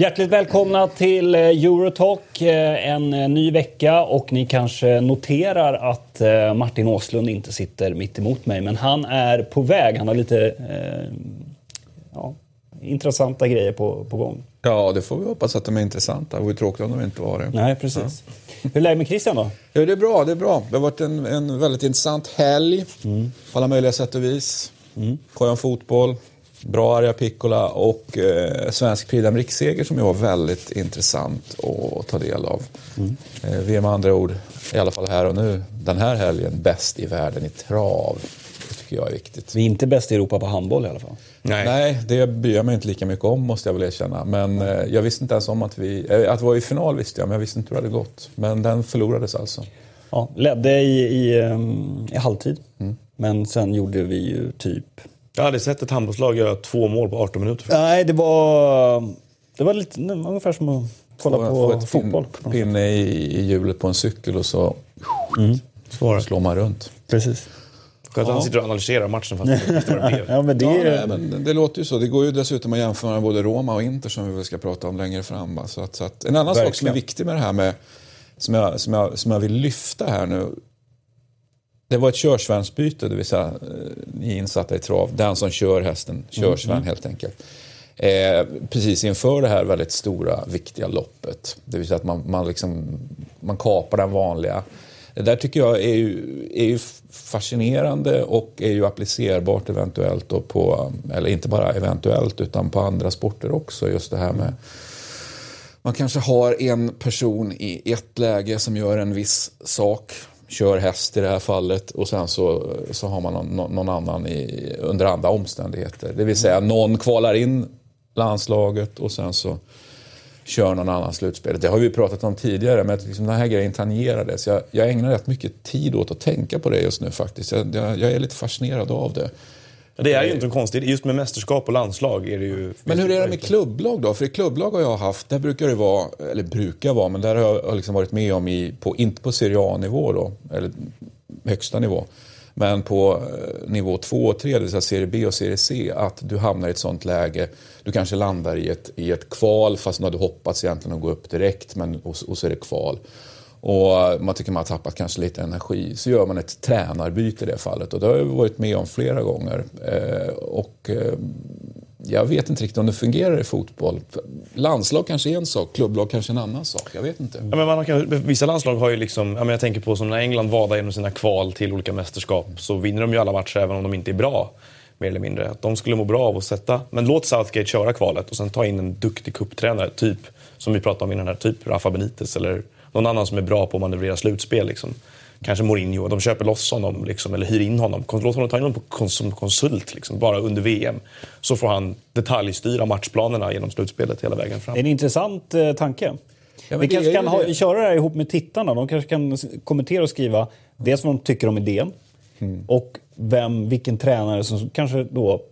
Hjärtligt välkomna till eh, Eurotalk. Eh, en eh, ny vecka och ni kanske noterar att Martin Åslund inte sitter mitt emot mig. Men han är på väg. Han har lite eh, ja, intressanta grejer på, på gång. Ja, det får vi hoppas att de är intressanta. Det vore tråkigt om de inte var det. Nej, precis. Ja. Hur är läget med Christian då? Ja, det är bra. Det är bra. Det har varit en, en väldigt intressant helg mm. på alla möjliga sätt och vis. Mm. Skön fotboll, Bra Arja Piccola och eh, svensk Prix riksseger som ju var väldigt intressant att ta del av. Mm. Eh, vi är med andra ord, i alla fall här och nu, den här helgen bäst i världen i trav. Tycker jag är viktigt. Vi är inte bäst i Europa på handboll i alla fall. Nej, Nej det bryr jag mig inte lika mycket om måste jag väl erkänna. Men eh, jag visste inte ens om att vi... Eh, att vi var i final visste jag, men jag visste inte hur det hade gått. Men den förlorades alltså. Ja, ledde i, i, um, i halvtid. Mm. Men sen gjorde vi ju typ jag hade sett ett handbollslag göra två mål på 18 minuter. Nej, det var, det var lite, ungefär som att kolla få, på få ett fotboll. Pin, pinne i, i hjulet på en cykel och så mm. slår man runt. Precis. Skönt att han sitter och analyserar matchen fast han inte vad det blev. ja, men det, ja, men det låter ju så. Det går ju dessutom att jämföra med både Roma och Inter som vi väl ska prata om längre fram. Så att, så att, en annan Verkligen. sak som är viktig med det här med, som jag, som, jag, som jag vill lyfta här nu det var ett körsvensbyte, det vill säga eh, ni är insatta i trav. Den som kör hästen, körsvän mm. helt enkelt. Eh, precis inför det här väldigt stora, viktiga loppet. Det vill säga att man, man, liksom, man kapar den vanliga. Det där tycker jag är ju, är ju fascinerande och är ju applicerbart eventuellt då på, eller inte bara eventuellt, utan på andra sporter också. Just det här med man kanske har en person i ett läge som gör en viss sak kör häst i det här fallet och sen så, så har man någon, någon annan i, under andra omständigheter. Det vill säga någon kvalar in landslaget och sen så kör någon annan slutspelet. Det har vi pratat om tidigare, men liksom den här grejen tangerades. Jag, jag ägnar rätt mycket tid åt att tänka på det just nu faktiskt. Jag, jag, jag är lite fascinerad av det. Det är ju inte konstigt. Just med mästerskap och landslag är det ju... Men hur är det med klubblag då? För i klubblag har jag haft, där brukar det vara, eller brukar vara, men där har jag liksom varit med om, i, på, inte på A-nivå då, eller högsta nivå, men på eh, nivå 2 och 3, det vill säga Serie B och Serie C, att du hamnar i ett sånt läge, du kanske landar i ett, i ett kval fast du hade hoppats egentligen att gå upp direkt, men, och, och så är det kval och eh, man tycker man har tappat kanske lite energi, så gör man ett tränarbyte i det fallet. Och det har jag varit med om flera gånger. Eh, och eh, jag vet inte riktigt om det fungerar i fotboll. Landslag kanske är en sak, klubblag kanske en annan sak. Jag vet inte. Ja, men man kan, vissa landslag har ju liksom, ja, men jag tänker på som när England vadar genom sina kval till olika mästerskap så vinner de ju alla matcher även om de inte är bra. Mer eller mindre. Att de skulle må bra av att sätta, men låt Southgate köra kvalet och sen ta in en duktig kupptränare, typ som vi pratade om innan här, typ Rafa Benitez eller någon annan som är bra på att manövrera slutspel. Liksom. Kanske Mourinho. De köper loss honom liksom, eller hyr in honom. Låt honom ta in honom på, som konsult liksom, bara under VM. Så får han detaljstyra matchplanerna genom slutspelet hela vägen fram. En intressant eh, tanke. Ja, vi kanske kan ha, köra det här ihop med tittarna. De kanske kan kommentera och skriva dels vad de tycker om idén mm. och vem, vilken tränare som kanske då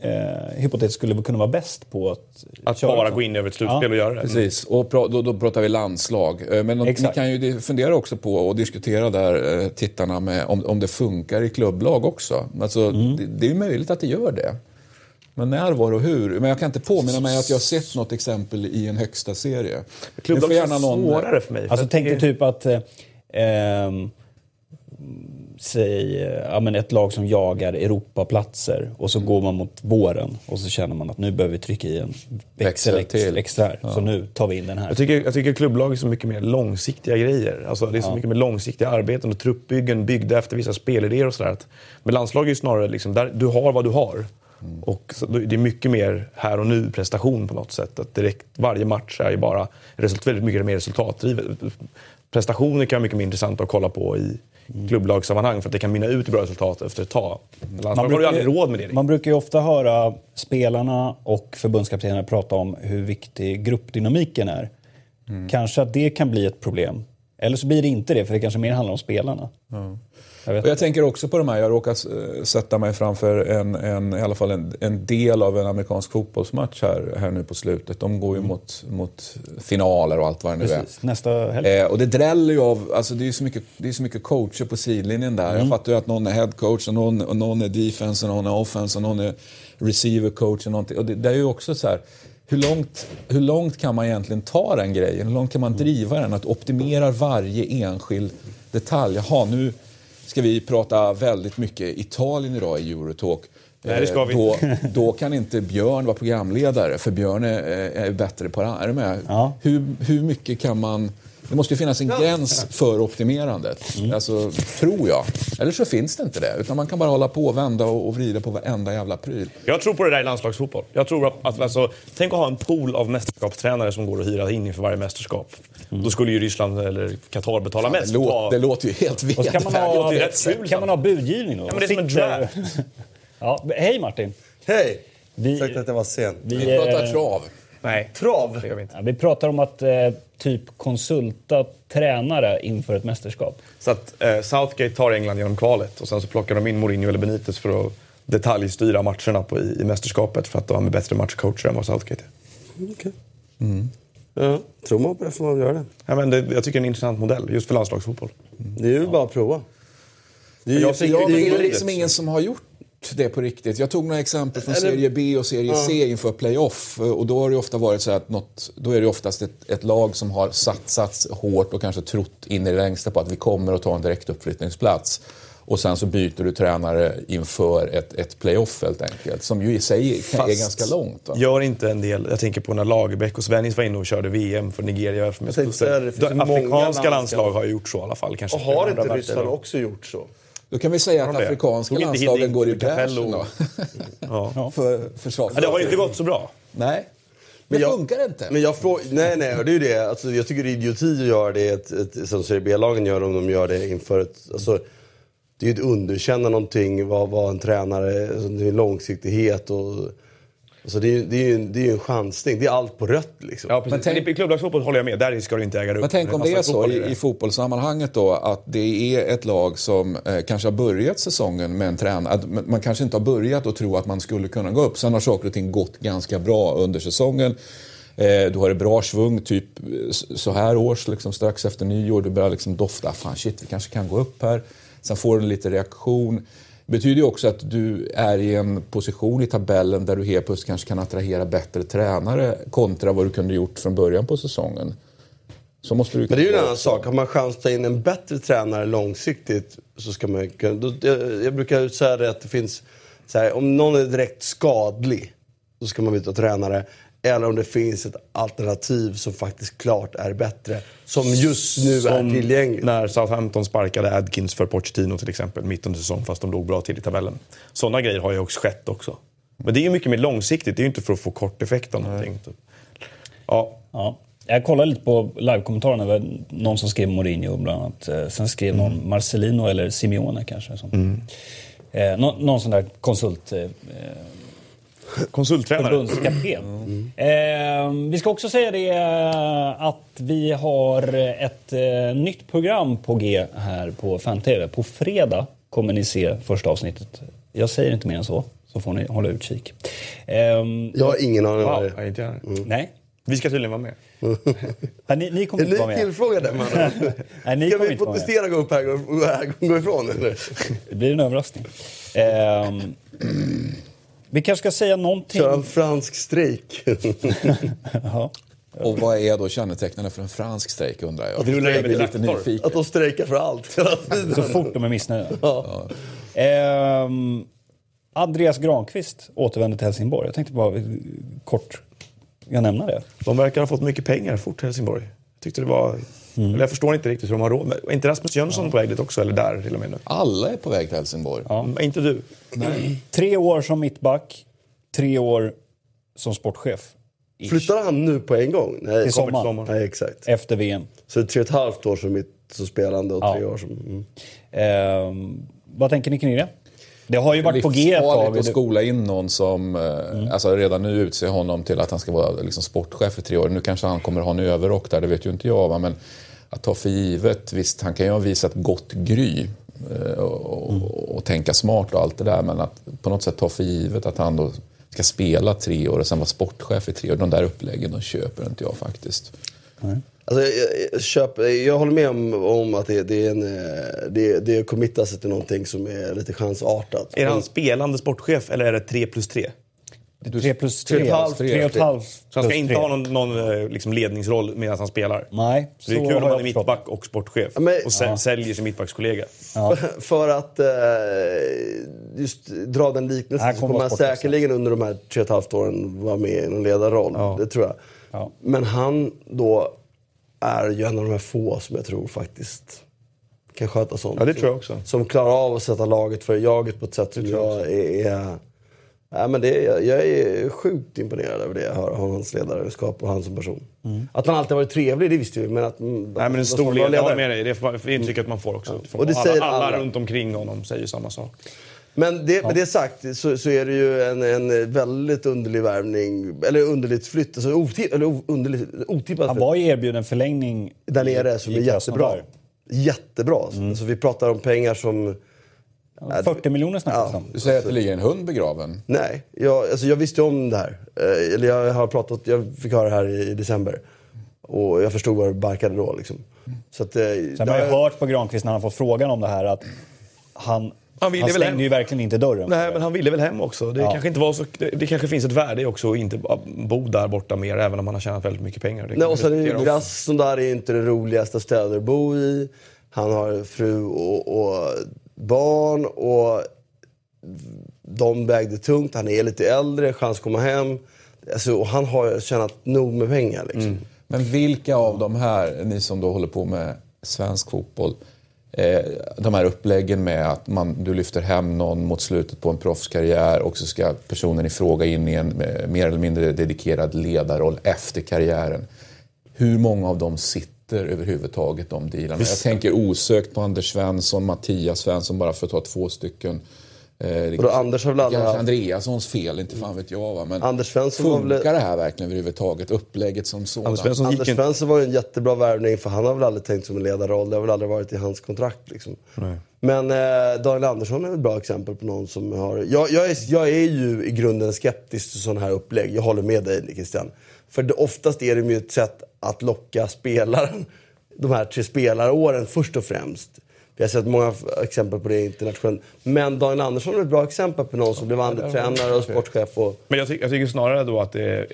eh, hypotetiskt skulle kunna vara bäst på att Att bara gå in över ett slutspel ja. och göra det. Precis, och då, då pratar vi landslag. Eh, men ni kan ju fundera också på och diskutera där, eh, tittarna, med om, om det funkar i klubblag också. Alltså, mm. det, det är möjligt att det gör det. Men när, var och hur? Men jag kan inte påminna mig att jag sett något exempel i en högsta serie. Klubblag är någon... svårare för mig. Alltså, tänk dig typ att eh, ehm, säg ja, men ett lag som jagar Europaplatser och så mm. går man mot våren och så känner man att nu behöver vi trycka i en växel extra, extra ja. så nu tar vi in den här. Jag tycker, jag tycker klubblag är så mycket mer långsiktiga grejer. Alltså, det är så ja. mycket mer långsiktiga arbeten och truppbyggen byggda efter vissa spelidéer och sådär. Men landslag är ju snarare liksom, där du har vad du har. Mm. Och så, det är mycket mer här och nu prestation på något sätt. Att direkt, varje match är ju bara result, väldigt mycket mer resultatdrivet. Prestationer kan vara mycket mer intressant att kolla på i, klubblagssammanhang för att det kan mynna ut i bra resultat efter ett tag. Man brukar, har aldrig råd med det. Man brukar ju ofta höra spelarna och förbundskaptenerna prata om hur viktig gruppdynamiken är. Mm. Kanske att det kan bli ett problem Eller så blir det inte det, för det kanske mer handlar om spelarna. Ja. Jag, och jag tänker också på de här, jag råkar sätta mig framför en, en, i alla fall en, en, del av en amerikansk fotbollsmatch här, här nu på slutet. De går ju mm. mot, mot finaler och allt vad det nu Precis. är. Nästa helg. Eh, och det dräller ju av, alltså det är så mycket, det är så mycket coacher på sidlinjen där. Mm. Jag fattar ju att någon är head coach och någon, och någon är defense och någon är offense och någon är receiver coach och någonting. Och det, det är ju också så här, hur långt, hur långt kan man egentligen ta den grejen? Hur långt kan man driva den? Att optimera varje enskild detalj. Jaha, nu ska vi prata väldigt mycket Italien idag i Eurotalk. Nej, det ska vi. Då, då kan inte Björn vara programledare, för Björn är, är bättre på det. Är med? Ja. Hur, hur mycket kan man det måste ju finnas en gräns för optimerandet, mm. alltså, tror jag. Eller så finns det inte det, utan man kan bara hålla på och vända och, och vrida på varenda jävla pryl. Jag tror på det där i landslagsfotboll. Jag tror att, alltså, tänk att ha en pool av mästerskapstränare som går att hyra in inför varje mästerskap. Mm. Då skulle ju Ryssland eller Qatar betala mest. Det, låter, det låter ju helt vedervärdigt. Kan, man ha, kan man ha budgivning då? Ja, men det är som en draft. Ja, hej Martin! Hej! Vi, Ursäkta att jag var sen. Vi, vi pratar trav. Nej, trav. Det gör vi, inte. Ja, vi pratar om att eh, typ konsulta tränare inför ett mästerskap. Så att eh, Southgate tar England genom kvalet och sen så plockar de in Mourinho eller Benitez för att detaljstyra matcherna på, i, i mästerskapet för att de är bättre matchcoacher än vad Southgate är. Okay. Mm. Ja, tror man på det får man göra det. Ja, men det, jag tycker det är en intressant modell just för landslagsfotboll. Mm. Det är ju bara att prova. Det är, jag, jag, jag, det är liksom ingen som har gjort det på riktigt. Jag tog några exempel från serie B och serie C inför playoff. Och då har det ofta varit så att något, då är det oftast ett, ett, lag som har satsat hårt och kanske trott in i det längsta på att vi kommer att ta en direkt uppflyttningsplats. Och sen så byter du tränare inför ett, ett playoff helt enkelt. Som ju i sig Fast är ganska långt. Va? Gör inte en del, jag tänker på när Lagerbäck och Svennis var inne och körde VM för Nigeria. För Afrikanska landslag har gjort så i alla fall. Kanske och har inte Ryssland också gjort så? Då kan vi säga att afrikanska landslagen går i bräschen då. ja. för försvar. Ja, det har inte gått så bra. Nej. Det jag, funkar inte. Men jag frågar, nej, nej, det är ju det. Alltså, jag tycker det är idioti att göra det ett, ett, som Serie B-lagen gör om de gör det inför ett... Alltså, det är ju ett underkänna någonting, vad, vad en tränare... Alltså, det är långsiktighet och Alltså det, är, det, är ju, det är ju en chansning. Det är allt på rött. Liksom. Ja, Men tänk, I klubblagsfotboll håller jag med. Där ska det inte äga rum. Men tänk om det är så i, i fotbollssammanhanget då att det är ett lag som eh, kanske har börjat säsongen med en tränare. Man kanske inte har börjat och tro att man skulle kunna gå upp. Sen har saker och ting gått ganska bra under säsongen. Eh, du har det bra svung, typ eh, så här års, liksom, strax efter nyår. Du börjar liksom dofta, fan shit, vi kanske kan gå upp här. Sen får du lite reaktion. Det betyder ju också att du är i en position i tabellen där du helt plötsligt kanske kan attrahera bättre tränare kontra vad du kunde gjort från början på säsongen. Så måste du Men det är ju en annan sak. Har man chans att ta in en bättre tränare långsiktigt så ska man kunna... Jag, brukar säga det att det finns... Här, om någon är direkt skadlig, så ska man byta tränare. Eller om det finns ett alternativ som faktiskt klart är bättre. Som just nu som är tillgängligt. när Southampton sparkade Adkins för Pochettino till exempel, mitt under säsong fast de låg bra till i tabellen. Sådana grejer har ju också skett också. Men det är ju mycket mer långsiktigt, det är ju inte för att få kort effekt av någonting. Typ. Ja. ja. Jag kollade lite på live-kommentarerna. Det var någon som skrev Mourinho bland annat. Eh, sen skrev mm. någon Marcelino eller Simeone kanske. Mm. Eh, någon, någon sån där konsult... Eh, Konsulttränare. Förbundskapten. Mm. Eh, vi ska också säga det eh, att vi har ett eh, nytt program på G här på Fan-TV. På fredag kommer ni se första avsnittet. Jag säger inte mer än så, så får ni hålla utkik. Eh, jag har ingen aning om det inte jag. Mm. Nej. Vi ska tydligen vara med. Nej, ni, ni kommer inte vara med. Är ni tillfrågade? Nej, ni Ska vi protestera och gå upp här och gå ifrån eller? Det blir en överraskning. Vi kanske ska säga någonting... Köra en fransk strejk. ja. Och vad är då kännetecknande för en fransk strejk undrar jag? Att, jag är lite nyfiken. att de strejkar för allt Så fort de är missnöjda. Ja. Ja. Ehm, Andreas Granqvist återvänder till Helsingborg. Jag tänkte bara kort jag nämna det. De verkar ha fått mycket pengar fort Helsingborg. Jag tyckte det var Mm. Eller jag förstår inte riktigt hur de har råd med Är inte Rasmus Jönsson ja. på väg dit också? Eller där till och med nu? Alla är på väg till Helsingborg. Ja. Mm, inte du? Nej. Tre år som mittback, tre år som sportchef. Flyttar han nu på en gång? Nej, till sommaren. sommar. Nej, exakt. Efter VM. Så det är tre och ett halvt år som, mitt, som spelande och ja. tre år som... Mm. Eh, vad tänker ni kring det? Det har ju varit på G ett tag. att skola in någon som, eh, mm. alltså redan nu utser honom till att han ska vara liksom sportchef i tre år. Nu kanske han kommer ha en överrock där, det vet ju inte jag. Va? Men att ta för givet. Visst, han kan ju ha visat gott gry eh, och, och, och, tänka smart och allt det där. Men att på något sätt ta för givet att han då ska spela tre år och sen vara sportchef i tre år. De där uppläggen de köper inte jag faktiskt. Nej. Alltså, jag, jag, köp, jag håller med om, om att det, det, är en, eh, det, det är att committa sig till någonting som är lite chansartat. Är han spelande sportchef eller är det 3 plus 3? 3 plus 3. 3 och ett halvt. Så han ska inte ha någon, någon eh, liksom ledningsroll medan han spelar? Nej. Så det är kul om han är mittback och sportchef men, och sen ja. säljer sin mittbackskollega. Ja. För, för att uh, just dra den liknelsen så kommer han säkerligen under de här 3,5 åren vara med i någon ledarroll. Ja. Det tror jag. Ja. Men han då är ju en av de här få som jag tror faktiskt kan sköta sånt. Ja, det tror jag också. Som klarar av att sätta laget för jaget på ett sätt som jag, jag är, är Ja, men det, jag, är sjukt imponerad över det jag hör om hans ledarskap och han som person. Mm. Att han alltid varit trevlig, det visste vi. Men att... Nej, men en stor ledare. Jag håller med dig. Det är intrycket man får också. Ja. Och det alla, alla, alla runt omkring honom säger samma sak. Men det, ja. med det sagt så, så, är det ju en, en väldigt underlig värvning, eller underligt flytt, alltså otip, eller underligt, otippat Han var ju erbjuden förlängning där nere som är jättebra. Jättebra. Mm. Alltså, vi pratar om pengar som 40 miljoner snackas ja. Du säger att det ligger en hund begraven? Nej, jag, alltså jag visste om det här. Eh, eller jag har pratat, jag fick höra det här i, december. Och jag förstod vad det barkade då. Liksom. Så att, eh, Sen har jag hört på Granqvist när han får frågan om det här att han han, ville han stängde hem. ju verkligen inte dörren. Nej, men han ville väl hem också. Det, ja. kanske, inte var så, det, det, kanske finns ett värde också att inte bo där borta mer, även om han har tjänat väldigt mycket pengar. Nej, och sen är ju Krasnodar är inte det roligaste städer att bo i. Han har fru och, och barn och de vägde tungt. Han är lite äldre, chans att komma hem. Alltså, och han har tjänat nog med pengar. Liksom. Mm. Men vilka av de här, ni som då håller på med svensk fotboll, eh, de här uppläggen med att man, du lyfter hem någon mot slutet på en proffskarriär och så ska personen i fråga in i en eh, mer eller mindre dedikerad ledarroll efter karriären. Hur många av dem sitter sitter överhuvudtaget de dealarna. Jag tänker osökt på Anders Svensson, Mattias Svensson bara för att ta två stycken. Eh, det kanske, Anders har väl aldrig haft... Andreassons fel, inte fan vet jag. Va? Men Anders Svensson funkar väl... det här verkligen överhuvudtaget? Upplägget som sådant? Anders Svensson, Anders Svensson var ju en jättebra värvning för han har väl aldrig tänkt som en ledarroll. Det har väl aldrig varit i hans kontrakt. Liksom. Men eh, Daniel Andersson är ett bra exempel på någon som har... Jag, jag, är, jag är ju i grunden skeptisk till sådana här upplägg. Jag håller med dig Christian. För det, oftast är det ju ett sätt att locka spelaren, de här tre spelaråren först och främst. Vi har sett många exempel på det internationellt. Men Daniel Andersson är ett bra exempel på någon som blev andra tränare och sportchef. Och... Men jag, ty jag, tycker snarare då att det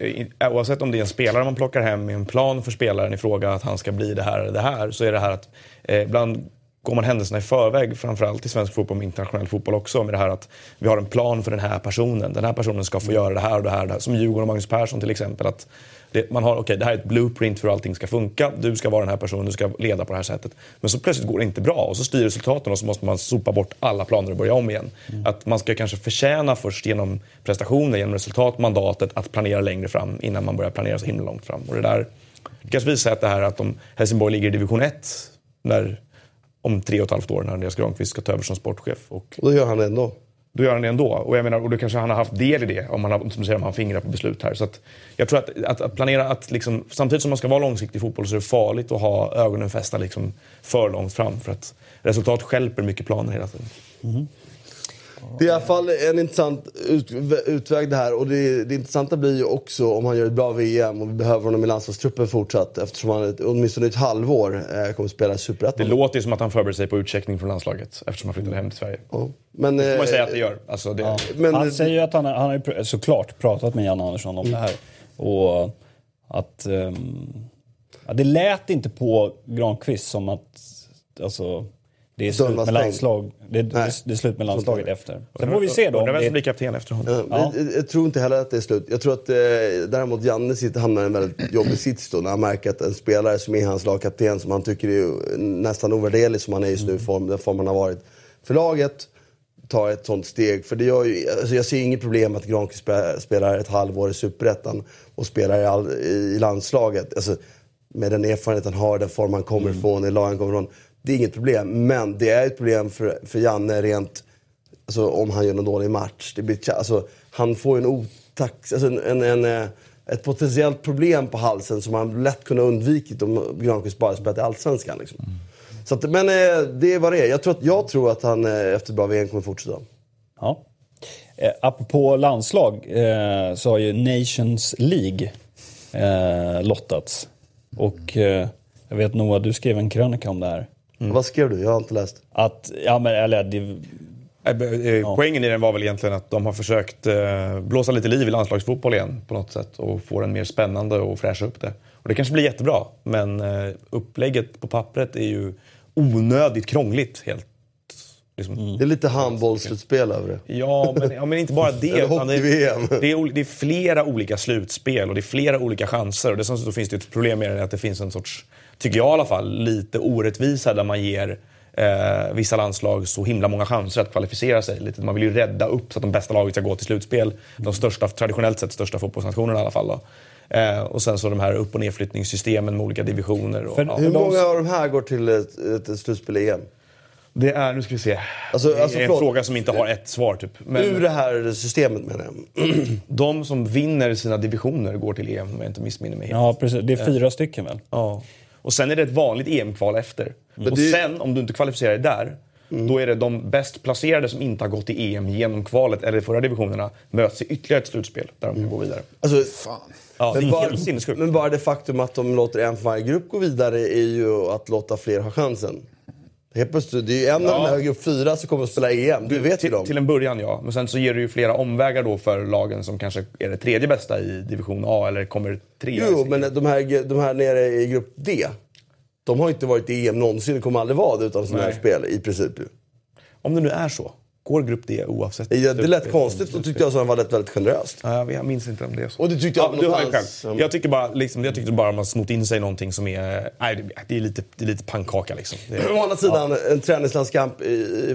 oavsett om det är en spelare man plockar hem med en plan för spelaren i fråga att han ska bli det här eller det här, så är det här att eh, ibland går man händelserna i förväg, framförallt i svensk fotboll men internationell fotboll också, med det här att vi har en plan för den här personen. Den här personen ska få göra det här och det här. Det här. Som Djurgården och Magnus Persson till exempel. Att det, man har, okay, det här är ett blueprint för hur allting ska funka. Du ska vara den här personen, du ska leda på det här sättet. Men så plötsligt går det inte bra och så styr resultaten och så måste man sopa bort alla planer och börja om igen. Mm. Att man ska kanske förtjäna först genom prestationer, genom resultat, mandatet att planera längre fram innan man börjar planera så himla långt fram. Och det där kanske visar att det här att om Helsingborg ligger i division 1 när, om tre och ett halvt år när Andreas Granqvist ska ta över som sportchef. Och, och då gör han det ändå? då gör han det ändå. Och, jag menar, och då kanske han har haft del i det, om han, har, som säger, om han fingrar på beslut här. Så att, jag tror att, att, att planera att, liksom, samtidigt som man ska vara långsiktig i fotboll så är det farligt att ha ögonen fästa liksom, för långt fram. För att resultat skälper mycket planer hela tiden. Mm. Det är i alla fall en intressant ut, utväg det här. Och det, det intressanta blir ju också om han gör ett bra VM och vi behöver honom i landslagstruppen fortsatt. Eftersom han åtminstone ett halvår eh, kommer att spela i Superettan. Det låter ju som att han förbereder sig på utcheckning från landslaget eftersom han flyttade hem till Sverige. Ja. Men, det får man ju säga att det gör. Alltså, det... Ja. Men, han säger ju att han, han har såklart pratat med Jan Andersson om mm. det här. Och att... Um, ja, det lät inte på Granqvist som att... Alltså, det är slut med landslag. Det, det, det, är slut med landslaget efter. Sen får vi se då. Undrar vem som blir kapten efter honom. Ja, ja. Jag tror inte heller att det är slut. Jag tror att eh, däremot Janne sitter, hamnar i en väldigt jobbig sits då när han märker att en spelare som är hans lagkapten, som han tycker är nästan ovärderlig som han är just nu, mm. form, den form han har varit för laget, tar ett sånt steg. För det gör ju, alltså jag ser inget problem att Granqvist spelar ett halvår i Superettan och spelar i, all, i landslaget. Alltså, med den erfarenhet han har, den form han kommer mm. ifrån, det lag han kommer ifrån. Det är inget problem. Men det är ett problem för, för Janne rent... Alltså, om han gör en dålig match. Det blir, alltså, han får en otax... Alltså, en, en, en, ett potentiellt problem på halsen som han lätt kunde ha undvikit om Granqvist bara spelat i Allsvenskan. Liksom. Mm. Så att, men eh, det är vad det är. Jag tror att, jag tror att han eh, efter bra VM kommer fortsätta. Ja. Eh, apropå landslag eh, så har ju Nations League eh, lottats. Och eh, jag vet Noah, du skrev en krönika om det här. Mm. Vad skrev du? Jag har inte läst. Att, ja men eller det, Ja. Poängen i den var väl egentligen att de har försökt eh, blåsa lite liv i landslagsfotboll igen på något sätt och få den mer spännande och fräscha upp det. Och det kanske blir jättebra, men eh, upplägget på pappret är ju onödigt krångligt helt. Liksom. Mm. Det är lite handbollsslutspel över det. Ja, men, ja, men inte bara det. det, är, det, är, det är flera olika slutspel och det är flera olika chanser. Och dessutom finns det ett problem med det att det finns en sorts, tycker jag i alla fall, lite orättvisa där man ger eh, vissa landslag så himla många chanser att kvalificera sig. Lite, man vill ju rädda upp så att de bästa lagen ska gå till slutspel. De största, traditionellt sett största fotbollsnationerna i alla fall. Då. Eh, och sen så de här upp och nedflyttningssystemen med olika divisioner. Och, ja. Hur många av de här går till ett, ett slutspel i EM? Det är, nu ska vi se. Alltså, det är alltså, en förlåt. fråga som inte har ett svar. Typ. Men, Ur det här systemet menar jag. de som vinner sina divisioner går till EM om jag inte missminner mig helt. Ja, precis. Det är fyra stycken väl? Ja. Och sen är det ett vanligt EM-kval efter. Mm. Och sen, om du inte kvalificerar dig där, mm. då är det de bäst placerade som inte har gått i EM genom kvalet eller förra divisionerna möts i ytterligare ett slutspel där de kan gå vidare. Alltså, Fan. Ja, men, bara, men bara det faktum att de låter en från varje grupp gå vidare är ju att låta fler ha chansen. Helt plötsligt, det är ju en ja. av de här grupp fyra som kommer att spela EM. Det vet till, ju de. Till en början ja. Men sen så ger det ju flera omvägar då för lagen som kanske är det tredje bästa i division A eller kommer trea. Jo, men de här, de här nere i grupp D. De har inte varit i EM någonsin, och kommer aldrig vara det utan sådana här spel i princip. Om det nu är så. Går grupp D oavsett? Ja, det lät konstigt och tyckte jag att det var väldigt, väldigt generöst. Ja, jag minns inte om det är så. Och det tyckte jag ja, du själv. Jag tycker bara, liksom, jag tyckte bara att man snott in sig någonting som är... Nej, det är lite, det är lite pannkaka liksom. Är, Å andra sidan, ja. en träningslandskamp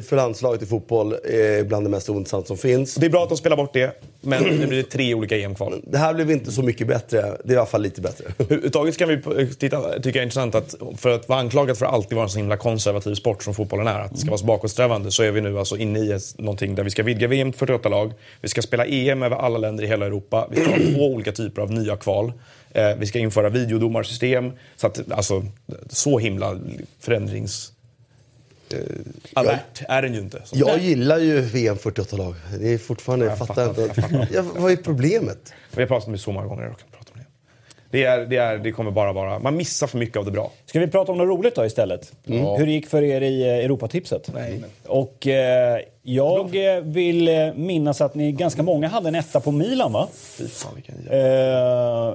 för landslaget i fotboll är bland det mest ointressanta som finns. Det är bra att de spelar bort det, men nu blir det tre olika EM-kval. Det här blev inte så mycket bättre. Det är i alla fall lite bättre. Överhuvudtaget kan vi titta, tycker jag är intressant att för att vara anklagad för att alltid vara en så himla konservativ sport som fotbollen är, att det ska vara så bakåtsträvande, så är vi nu alltså inne i någonting där vi ska vidga VM till 48 lag. Vi ska spela EM över alla länder i hela Europa. Vi ska ha två olika typer av nya kval. Eh, vi ska införa videodomarsystem. Så, att, alltså, så himla förändrings... Eh, alert är den ju inte. Jag det. gillar ju VM 48-lag. Det är fortfarande... Jag, jag fattar, inte. Jag fattar. Ja, vad är problemet? Vi har pratat om det så många gånger. Det, är, det, är, det kommer bara vara... Man missar för mycket av det bra. Ska vi prata om något roligt då istället? Mm. Hur det gick för er i eh, Europatipset? Nej. Och eh, jag vill eh, minnas att ni ganska många hade en etta på Milan va? Fy fan vilken eh,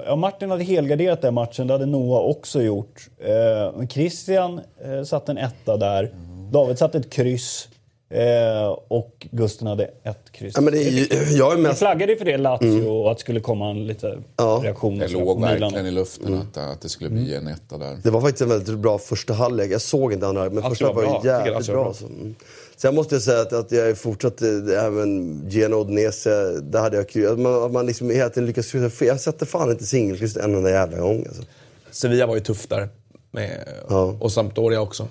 ja, Martin hade helgarderat den matchen, det hade Noah också gjort. Eh, Christian eh, satte en etta där. Mm. David satte ett kryss. Eh, och Gusten hade ett kryss. Ja, men det är, jag är mest... flaggade för det, Lazio, mm. och att det skulle komma en lite ja. reaktion. Det låg verkligen i luften mm. att, att det skulle bli en etta där. Det var faktiskt en väldigt bra första halvlek. Jag såg inte andra, men första var, var jävligt bra. bra. Så. Mm. Sen måste jag säga att, att jag fortsatt, även Genoa Udinese, där hade jag kryss. Att man, att man liksom hela tiden lyckas kryssa. Jag sätter fan inte singelkryss en enda jävla gång. Alltså. Sevilla var ju tufft där. Med, ja. Och Sampdoria också.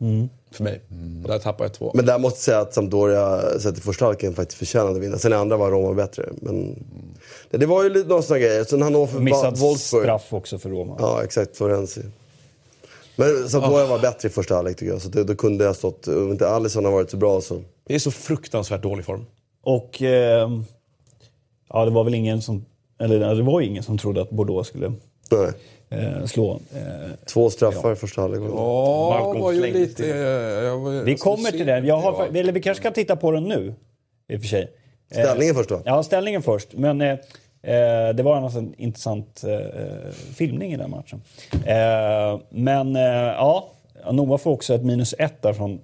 Mm. För mig. Mm. Och där tappade jag två. Men där måste jag säga att Sampdoria, sett i första halvleken, faktiskt förtjänade att vinna. Sen i andra var Roma bättre. Men mm. det, det, var ju lite några sådana grejer. Sen Hannover Missad Wolfsburg. straff också för Roma. Ja, exakt. Florenzi. Men Sampdoria oh. var bättre i första halvlek tycker jag. Så det, då kunde jag stått... Om inte Alisson har varit så bra så... Det är så fruktansvärt dålig form. Och... Eh, ja, det var väl ingen som... Eller det var ingen som trodde att Bordeaux skulle... Nej eh, slå. Eh, Två straffar ja. i första halvlek. Ja, var ju lite... Var, vi kommer till det. Jag har, eller vi kanske kan titta på den nu. I och för sig. Eh, ställningen först då? Ja, ställningen först. Men eh, eh det var en alltså intressant eh, filmning i den matchen. Eh, men ja, Noah får också ett minus ett där från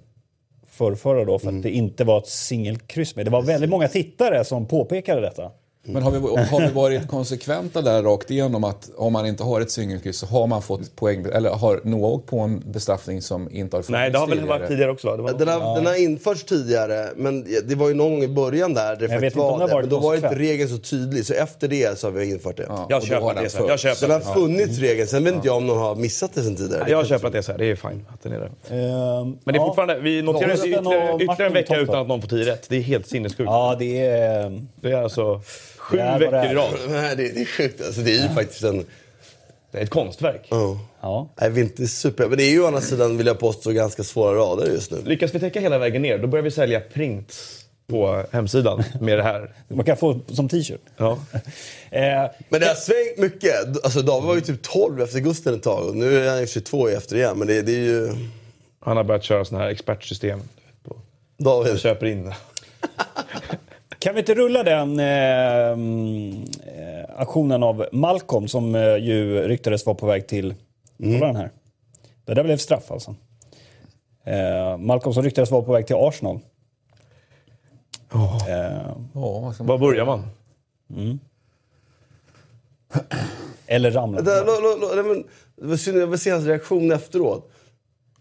förrförra då för mm. att det inte var ett singelkryss med. Det var väldigt många tittare som påpekade detta. Men har vi, har vi varit konsekventa där rakt igenom att om man inte har ett singelkryss så har man fått poäng, eller har Noah åkt på en bestraffning som inte har funnits Nej, det har väl varit tidigare också? Va? Den, har, ja. den har införts tidigare, men det var ju någon gång i början där det faktiskt var det. Men då var inte regeln så tydlig, så efter det så har vi infört det. Ja, jag köper det så. Jag köper den har funnits regeln, sen vet inte jag om någon har missat det sen tidigare. jag köper att det är så, det är fine att den är där. Um, men det är fortfarande, vi noterar ytterligare, ytterligare en vecka utan att någon får tio rätt. Det är helt sinnessjukt. Ja, det är... Det är alltså Sju veckor i rad. Nej, det, det är sjukt. Alltså, det är ju faktiskt en... Det är ett konstverk. Ja. Ja. Nej, vi är inte super... Men det är ju å andra sidan, vill jag påstå, ganska svåra rader just nu. Lyckas vi täcka hela vägen ner, då börjar vi sälja prints på hemsidan med det här. Man kan få som t-shirt. Ja. Eh, Men det har svängt mycket. Alltså, David var ju typ 12 efter Gusten ett tag och nu är han ju 22 efter igen. Men det, det är ju... Han har börjat köra sådana här expertsystem. David. köper in. Kan vi inte rulla den eh, eh, aktionen av Malcolm som eh, ju ryktades vara på väg till... Kolla den här. Det där blev straff alltså. Eh, Malcolm som ryktades vara på väg till Arsenal. Eh, vad ska man- Var börjar man? eller lo, lo, nej, men, det var synd, jag vill se hans reaktion efteråt.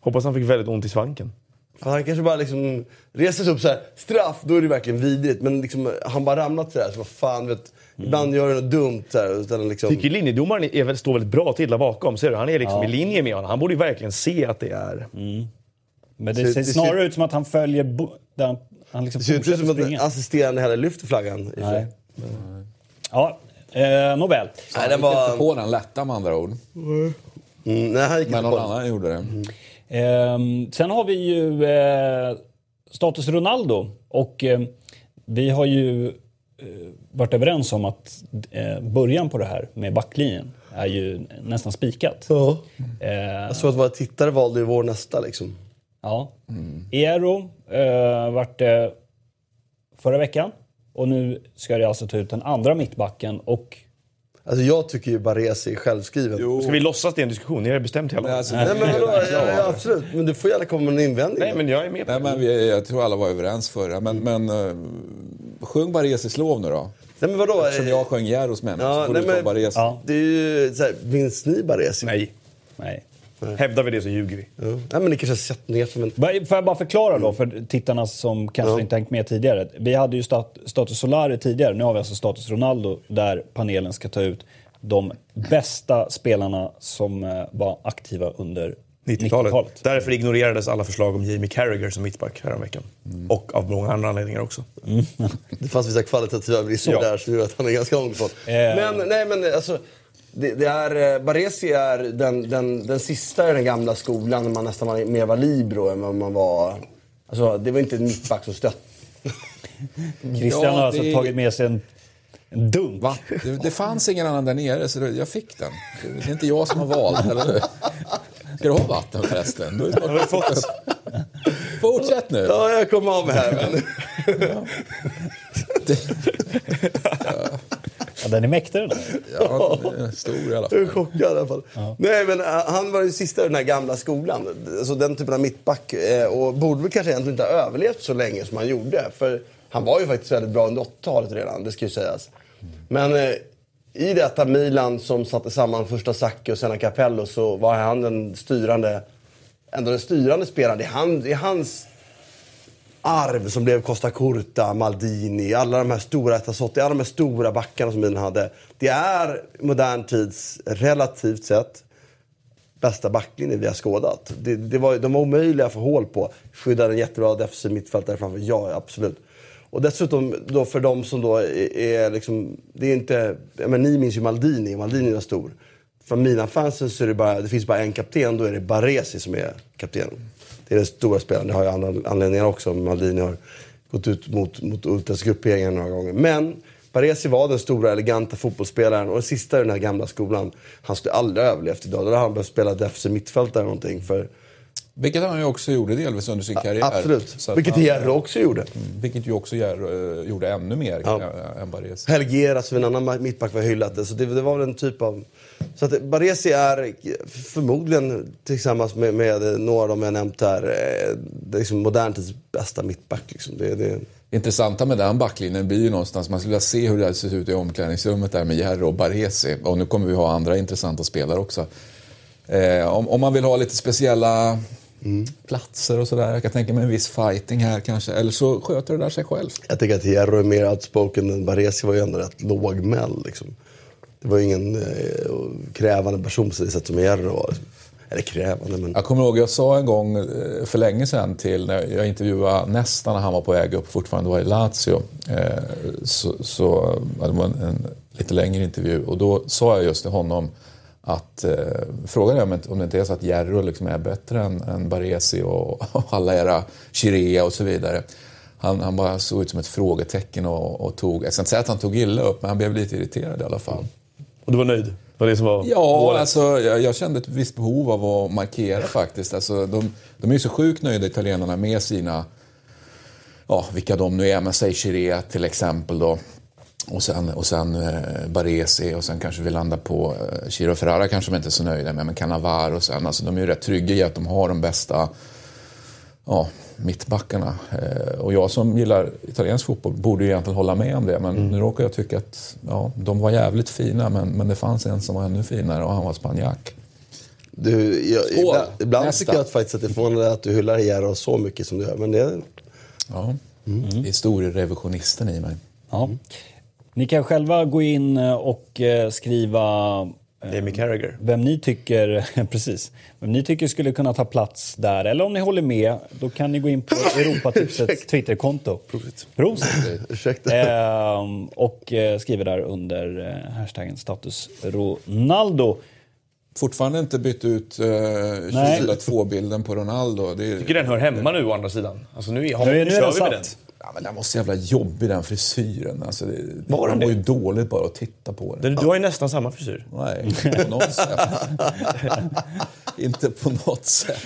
Hoppas han fick väldigt ont i svanken. För han kanske bara liksom reser sig upp så här, straff, då är det verkligen vidrigt. Men liksom, han bara ramlat sådär, så vad fan vet. Ibland gör han något dumt så här, utan liksom... Tycker linjedomaren är, väl- står väldigt bra till där bakom. Ser du? Han är liksom i linje med honom. Han borde ju verkligen se att det är... Men det Så ser det ser- snarare ut som att han följer... bo- Där han, han liksom Det ser inte ut som att den assisterande heller lyfter flaggan. Nej. Ja, eh, nåväl. Nej, den gick inte var... på den lätta med andra ord. Mm, nej, han gick Men inte någon på annan gjorde det. Ehm, sen har vi ju eh, status Ronaldo. Och eh, vi har ju eh, varit överens om att början på det här med backlinjen är ju nästan spikat. Ja. Jag såg att våra tittare valde ju vår nästa liksom. ja. Eero eh, vart det förra veckan. Och nu ska det alltså ta ut den andra mittbacken och Alltså jag tycker ju Baresi är självskriven. Jo. Ska vi låtsas det är en diskussion? Ni har bestämt hela. Nej, Nej, alltså, Nej men vadå? det är Ja, absolut. Men du får gärna komma med en invändning. då. men jag är med på Nej, det. men vi, jag tror alla var överens förra. Men, men uh, sjung Baresis lov nu då. Nej men vadå? Eftersom jag sjöng Jerros människa Ja, så får nej, du ta men- Baresis. Ja. Det är ju såhär, minns ni Baresi? Nej. nej. Hävdar vi det så ljuger vi. Ja. Nej men ni kanske har sett ner men... Får jag bara förklara då för tittarna som kanske Ja. inte hängt med tidigare. Vi hade ju stat status Solari tidigare, nu har vi alltså status Ronaldo där panelen ska ta ut de bästa spelarna som eh, var aktiva under 90-talet. 90-talet. Därför ignorerades alla förslag om Jamie Carragher som mittback häromveckan. Och av många andra anledningar också. Det fanns vissa kvalitativa brister Ja. där som gör att han är ganska långt ifrån. Eh. Men nej men alltså. Det, det är, eh, Baresi är den, den, den sista i den gamla skolan när man nästan var, mer var libero än vad man var... Alltså det var inte en mittback som stött. Christian Ja, har alltså det- tagit med sig en, en dunk. Va? Det, det fanns ingen annan där nere så det- jag fick den. Det är inte jag som har valt, eller hur? Ska du ha vatten förresten? Du har ju fått. Fortsätt nu. Ja, jag kommer av mig här. Men... Ja, den är mäktig den där. Ja, den är stor i alla Jag är fall. chockad i alla fall. Nej, men uh, han var den sista i den här gamla skolan. Alltså den typen av mittback. eh, och borde väl kanske egentligen inte ha överlevt så länge som han gjorde. För han var ju faktiskt väldigt bra under 80-talet redan, det ska ju sägas. Men eh, i detta Milan som satte samman första Sacchi och sen Capello så var han den styrande, ändå den styrande spelaren. Det är, han, det är hans arv som blev Costa Curta, Maldini, alla de här stora Tassotti, alla de här stora backarna som Milan hade. Det är modern tids, relativt sett, bästa backlinje vi har skådat. Det, det var, de var omöjliga att få hål på. Skyddade en jättebra defensiv mittfältare framför, ja absolut. Och dessutom då för de som då är, är liksom, det är inte, men ni minns ju Maldini, Maldini var stor. För Mina-fansen så är det bara, det finns bara en kapten, då är det Baresi som är kapten. Det är den stora spelaren, det har ju andra anledningar också. Maldini har gått ut mot, mot Ultras grupperingar några gånger. Men Baresi var den stora eleganta fotbollsspelaren och den sista i den här gamla skolan. Han skulle aldrig ha överlevt idag. Då hade han behövt spela defensiv mittfältare eller någonting. För, vilket han ju också gjorde delvis under sin karriär. absolut. Vilket Hierro också gjorde. Vilket ju också Jerro, eh, gjorde ännu mer Ja. än- än Baresi. Helgera som en annan mittback var hyllat. Så det, det var en typ av... Så att Baresi är förmodligen tillsammans med, med några av dem jag nämnt här, eh, liksom modern tids bästa mittback. Liksom. Det, det, intressanta med den backlinjen blir ju någonstans, man skulle vilja se hur det ser ut i omklädningsrummet där med Jerro och Baresi. Och nu kommer vi ha andra intressanta spelare också. Eh, om, om man vill ha lite speciella platser och sådär. Jag kan tänka mig en viss fighting här kanske. Eller så sköter det där sig själv. jag tycker att Hierro är mer outspoken än Baresi var ju ändå rätt lågmäld. Liksom. Det var ju ingen eh, krävande person på det sätt som Hierro var. Eller krävande, men... Jag kommer ihåg, jag sa en gång eh, för länge sedan till, när jag intervjuade nästan när han var på väg upp, fortfarande var i Lazio. Eh, så, så det var en, en lite längre intervju och då sa jag just till honom att eh, frågan är om, om det inte är så att Jerro liksom är bättre än, än Baresi och, och alla era Chirea och så vidare. Han, han bara såg ut som ett frågetecken och, och tog, jag ska inte säga att han tog illa upp, men han blev lite irriterad i alla fall. Och du var nöjd? Var det som var ja, alltså, jag, jag, kände ett visst behov av att markera faktiskt. Alltså, de, de är ju så sjukt nöjda, italienarna, med sina, ja, vilka de nu är, men säg Chirea till exempel då. Och sen, och sen eh, Baresi och sen kanske vi landar på eh, Chiro Ferrara kanske de inte är så nöjda med, men Cannavaro och sen. Alltså, de är ju rätt trygga i att de har de bästa ja, mittbackarna. Eh, och jag som gillar italiensk fotboll borde ju egentligen hålla med om det. Men mm. nu råkar jag tycka att ja, de var jävligt fina, men, men det fanns en som var ännu finare och han var spanjack. Du, jag, ibland, ibland tycker jag faktiskt att det är förvånande att du hyllar Jero så mycket som du gör. Men det... Ja, mm. historierevisionisten i mig. Ja. Ni kan själva gå in och eh, skriva Jamie Carragher. Vem ni tycker, precis, vem ni tycker skulle kunna ta plats där. Eller om ni håller med, då kan ni gå in på Europatipsets Twitterkonto. Prosit. Ehm, och eh, skriver där under eh, hashtaggen status Ronaldo. Fortfarande inte bytt ut eh, 2002-bilden på Ronaldo. Det är, tycker den hör hemma nu å andra sidan. Alltså nu, har, nu, nu, nu kör vi med den. Ja, men den var så jävla jobbig den frisyren. Alltså, det, var den var ju dåligt bara att titta på den. Du har ju nästan samma frisyr. Nej, inte på något sätt. inte på något sätt.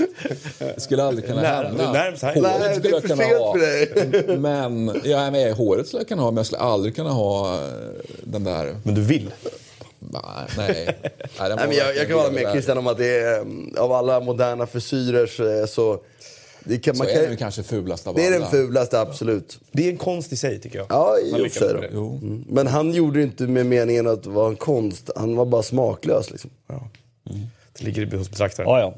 Det skulle aldrig kunna hända. Närmst här. Nej, det är för sent för dig. Men, ja, men håret skulle jag kunna ha, men jag skulle aldrig kunna ha eh, den där... Men du vill? Nej. nej. nej men jag, jag kan hålla med Christian om att det är, eh, av alla moderna frisyrer så det kan, så man kan, är den kanske fulast av Det alla. är den fulaste, absolut. Det är en konst i sig, tycker jag. Ja, i sig. Mm. Men han gjorde det inte med meningen att det var en konst. Han var bara smaklös. Liksom. Ja. Mm. Det ligger hos betraktaren. Ja, ja.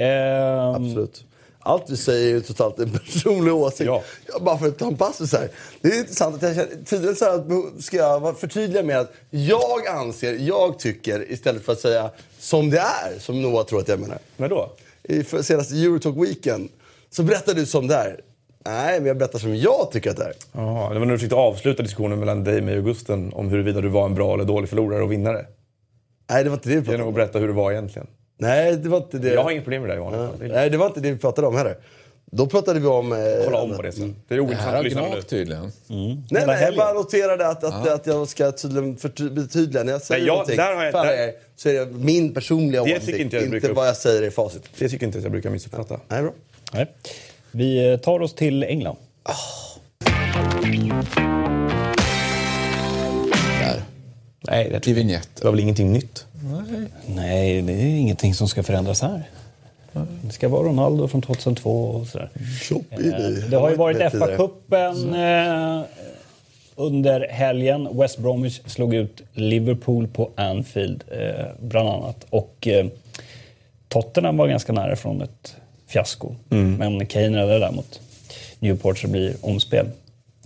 Ehm... Absolut. Allt du säger är totalt en personlig åsikt. Ja. Bara för att ta en passus här. Det är intressant att jag känner, tidigare så här, ska jag förtydliga med att jag anser, jag tycker, istället för att säga som det är, som Noah tror att jag menar. När då? I senaste Eurotalk Weekend så berättar du som det är. Nej, men jag berättar som jag tycker att det är. Jaha, det var när du försökte avsluta diskussionen mellan dig, mig och Gusten om huruvida du var en bra eller dålig förlorare och vinnare. Nej, det var inte det vi pratade om. Genom att berätta hur det var egentligen. Nej, det var inte det. Jag har inget problem med det i vanliga fall. Nej, det var inte det vi pratade om heller. Då pratade vi om... Eh, Kolla om på det sen. Det är ointressant att lyssna på det. tydligen. Mm. Nej, nej, jag bara noterade att, att, att jag ska tydligen förtydliga. När jag säger nej, jag, någonting där har jag, där, så är det min personliga åsikt, inte, inte vad jag säger i facit. Det tycker inte jag brukar missuppfatta. Nej, bra. Nej. Vi tar oss till England. Oh. Där. Nej, det, vignett. det var väl ingenting nytt? Nej. Nej, det är ingenting som ska förändras här. Det ska vara Ronaldo från 2002 och sådär. Eh, det har ju varit FA-cupen eh, under helgen. West Bromwich slog ut Liverpool på Anfield, eh, bland annat. Och Tottenham var ganska nära från ett fiasko. Mm. Men Kane räddade däremot Newport så det blir omspel.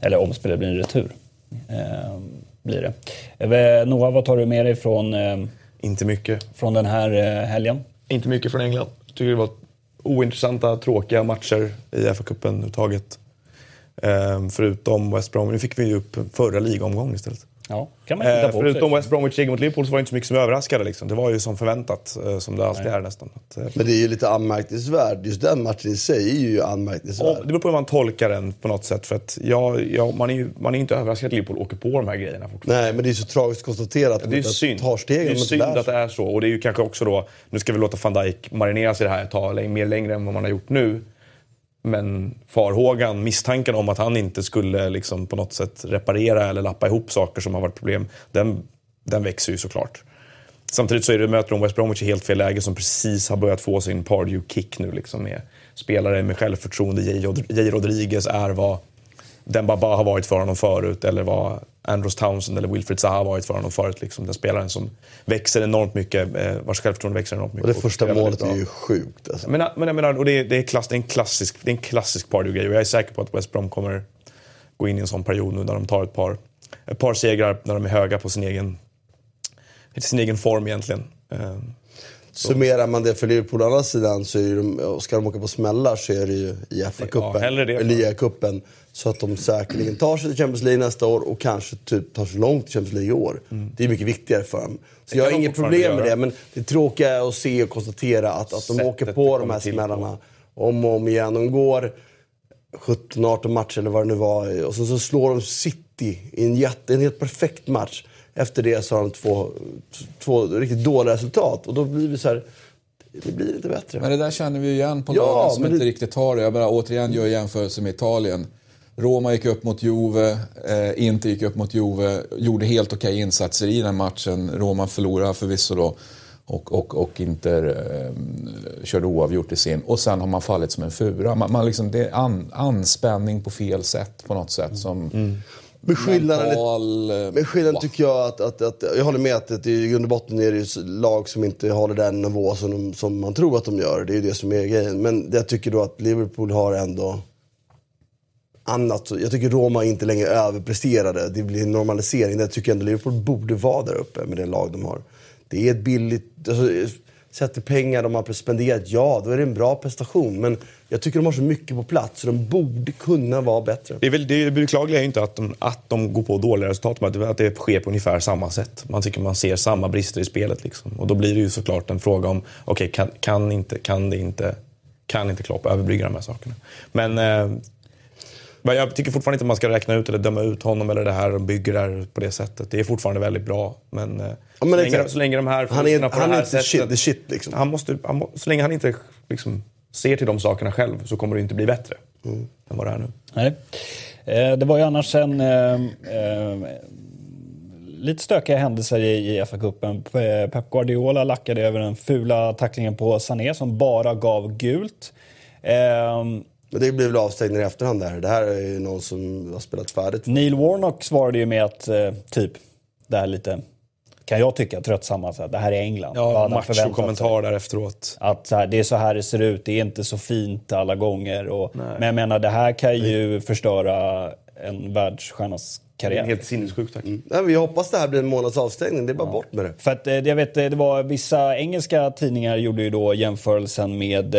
Eller omspel, det blir en retur. Eh, blir det. Noah, vad tar du med dig från, eh, Inte mycket. från den här eh, helgen? Inte mycket från England. Jag tycker det var ointressanta, tråkiga matcher i FA-cupen överhuvudtaget. Eh, förutom West Brom. Nu fick vi ju upp förra ligaomgången istället. Ja, kan man eh, på förutom West Bromwich seger mot Liverpool så var det inte så mycket som överraskade. Liksom. Det var ju som förväntat, eh, som det alltid Nej. är nästan. Att, eh, Men det är ju lite anmärkningsvärt. Just den matchen i sig är ju anmärkningsvärd. det beror på hur man tolkar den på något sätt. För att ja, ja, man, är ju, man är inte överraskad att Liverpool åker på de här grejerna fortfarande. Nej, men det är så tragiskt konstaterat. Det är synd. Tar stegen, det är synd att det är så. Och det är ju kanske också då, nu ska vi låta van Dijk marineras i det här ett tag, mer längre än vad man har gjort nu. Men farhågan, misstanken om att han inte skulle liksom på något sätt reparera eller lappa ihop saker som har varit problem, den, den växer ju såklart. Samtidigt så är det, möter de West Bromwich i helt fel läge som precis har börjat få sin Pardew-kick nu. Liksom med spelare med självförtroende. J. Rodriguez är vad Dembaba har varit för honom förut eller vad Andros Townsend eller Wilfred Zaha har varit för honom förut. Liksom. Den spelaren som växer enormt mycket, eh, vars självförtroende växer enormt mycket. Och det första målet är ju sjukt. Alltså. Men, men jag menar, och det, är, det, är klass, det är en klassisk, det är en klassisk Pardew-grej och jag är säker på att West Brom kommer gå in i en sån period nu där de tar ett par, ett par segrar när de är höga på sin egen, sin egen form egentligen. Eh, Summerar man det för Liverpool å andra sidan så är de, ska de åka på smällar så är det ju i FA-cupen, ja, eller LIA-cupen. Så att de säkerligen tar sig till Champions League nästa år och kanske typ tar sig långt till Champions League i år. Mm. Det är mycket viktigare för dem. Så jag har inget problem med det, men det tråkiga är att se och konstatera att, att de Sättet åker på de här smällarna om och om igen. De går 17-18 matcher eller vad det nu var och så, så slår de City i en, jätte, en helt perfekt match. Efter det så har de två, två riktigt dåliga resultat och då blir vi så här, det blir lite bättre. Men det där känner vi igen på ja, lagen som inte det... riktigt har det. Jag bara återigen gör jämförelse med Italien. Roma gick upp mot Juve, eh, Inter gick upp mot Juve, gjorde helt okej insatser i den matchen. Roma förlorade förvisso då och, och, och Inter eh, körde oavgjort i sin. Och sen har man fallit som en fura. Man, man liksom, det är an, anspänning på fel sätt på något sätt. Som, mm. Men skillnaden, men skillnaden tycker jag att, att, att, jag håller med att, i grund och botten är det lag som inte håller den nivå som, de, som man tror att de gör. Det är det som är grejen. Men jag tycker då att Liverpool har ändå annat. Jag tycker Roma inte längre överpresterade. Det blir en normalisering. Jag tycker ändå Liverpool borde vara där uppe med det lag de har. Det är ett billigt... Alltså, sätter pengar de har spenderat, ja då är det en bra prestation. Men jag tycker de har så mycket på plats så de borde kunna vara bättre. Det, är väl, det beklagliga är inte att de, att de går på dåliga resultat, men att det sker på ungefär samma sätt. Man tycker man ser samma brister i spelet. Liksom. Och då blir det ju såklart en fråga om, okej, okay, kan, kan, inte, kan det inte, kan inte Klopp överbrygga de här sakerna? Men eh, jag tycker fortfarande inte man ska räkna ut eller döma ut honom eller det här de bygger där på det sättet. Det är fortfarande väldigt bra. Men, eh, ja, men så, länge, så, länge, de här han är, på han det här är sättet... Shit, the shit liksom. Han måste, han så länge han inte liksom, ser till de sakerna själv så kommer det inte bli bättre mm. än vad det är nu. Nej. Eh, det var ju annars en... Eh, eh, lite stökiga händelser i, i FA-cupen. Pep Guardiola lackade över den fula tacklingen på Sané som bara gav gult. Eh, men det blir väl avstängning i efterhand där. Det här är ju någon som har spelat färdigt. Neil Warnock svarade ju med att, eh, typ, det här lite, kan jag tycka, tröttsamma. Så här, det här är England. Ja, match och kommentar där efteråt. Att så här, det är så här det ser ut, det är inte så fint alla gånger. Och, men jag menar, det här kan ju förstöra en världsstjärnas karriär. Helt sinnessjukt tack. Mm. Nej, vi hoppas det här blir en månads avstängning. Det är bara ja. bort med det. För att, eh, jag vet, det var vissa engelska tidningar gjorde ju då jämförelsen med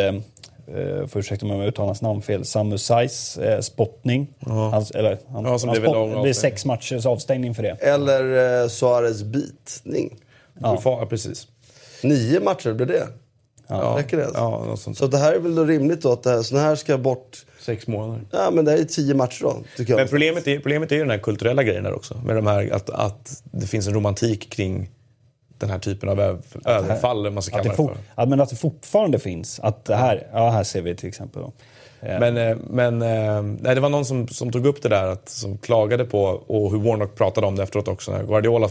eh, för ursäkta om jag uttalar hans namn fel, Samu Sais eh, spottning. Hans, eller, han, ja, han spott, det blir sex matchers avstängning för det. Eller eh, Suarez bitning. Ja. ja, precis. Nio matcher blir det. Ja. Räcker det? Ja, så det här är väl då rimligt då att det här, här ska bort... Sex månader. Ja, men det här är tio matcher då, tycker jag. Men problemet är, problemet är ju den här kulturella grejen där också. Med de här, att, att det finns en romantik kring den här typen av överfall, man ska kalla det, för. Ja, men att det fortfarande finns. Att det här, ja, här ser vi till exempel. Då. Men, eh, men eh, nej, det var någon som, som tog upp det där, att, som klagade på, och hur Warnock pratade om det efteråt också. Guardiola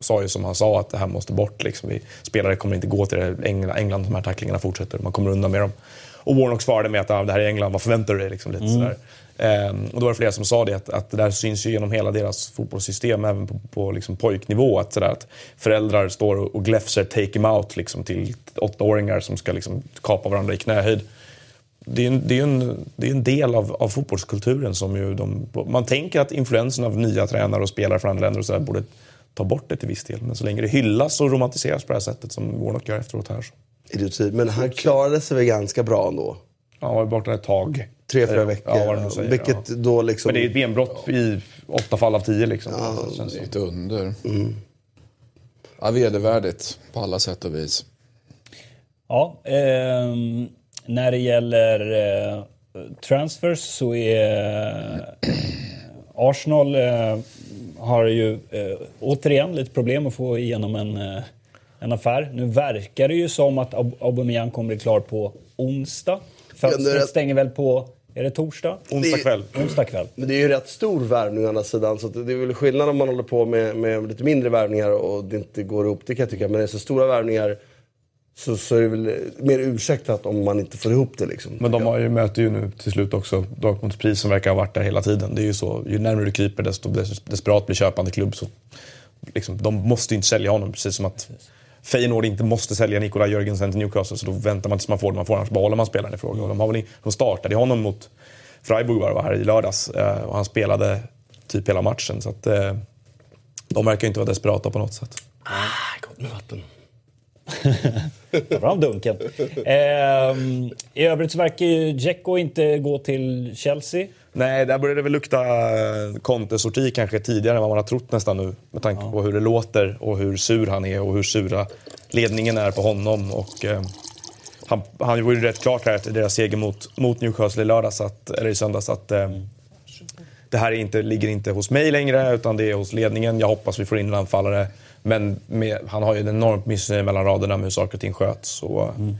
sa ju som han sa att det här måste bort. Liksom. Vi, spelare kommer inte gå till England, England, de här tacklingarna fortsätter, man kommer undan med dem. Och Warnock svarade med att ah, det här är England, vad förväntar du dig? Liksom, lite mm. sådär. Um, och då var det flera som sa det, att, att det där syns ju genom hela deras fotbollssystem, även på, på liksom pojknivå. Att, sådär, att föräldrar står och, och gläfser take him out liksom, till åttaåringar som ska liksom, kapa varandra i knähöjd. Det är, en, det är en, det är en del av, av fotbollskulturen som ju de... Man tänker att influensen av nya tränare och spelare från andra länder och så borde ta bort det till viss del. Men så länge det hyllas och romantiseras på det här sättet som Warnock gör efteråt här så... Men han klarade sig väl ganska bra ändå? Han var borta ett tag. Tre, fyra veckor. Ja, säger, Vilket ja. då liksom... Men det är ett benbrott i åtta fall av tio. Liksom. Ja, det är ett under. Mm. Ja, vedervärdigt på alla sätt och vis. Ja, eh, när det gäller eh, transfers så är eh, Arsenal eh, har ju eh, återigen lite problem att få igenom en, eh, en affär. Nu verkar det ju som att Aubameyang kommer bli klar på onsdag. Fönstret stänger väl på är det torsdag? Onsdag kväll. Onsdag kväll. Men det är ju rätt stor värvning å andra sidan. Så det är väl skillnad om man håller på med, med lite mindre värvningar och det inte går ihop. Det kan jag tycka. Men när det är så stora värvningar så, så är det väl mer ursäktat om man inte får ihop det. Liksom, men de har ju, möter ju nu till slut också Dortmunds pris som verkar ha varit där hela tiden. Det är ju så, ju närmare du kryper desto desperat blir köpande klubb. Så, liksom, de måste ju inte sälja honom, precis som att Feyenoord inte måste sälja Nikola Jörgensen till Newcastle så då väntar man tills man får det man får, annars behåller man spelaren i fråga. Och de, har väl, de startade honom mot Freiburg var här i lördags eh, och han spelade typ hela matchen. Så att, eh, de verkar inte vara desperata på något sätt. Ah, gott med vatten. Ta fram dunken. Eh, I övrigt så verkar ju Dzeko inte gå till Chelsea. Nej, där börjar det väl lukta eh, Conte-sorti kanske tidigare än vad man har trott nästan nu. Med tanke ja. på hur det låter och hur sur han är och hur sura ledningen är på honom. Och, eh, han, han var ju rätt klart här efter deras seger mot, mot Newcastle i, lördags att, eller i söndags att eh, det här inte, ligger inte hos mig längre utan det är hos ledningen. Jag hoppas vi får in en anfallare. Men med, han har ju ett enormt missnöje mellan raderna med hur saker och ting sköts. Och, mm.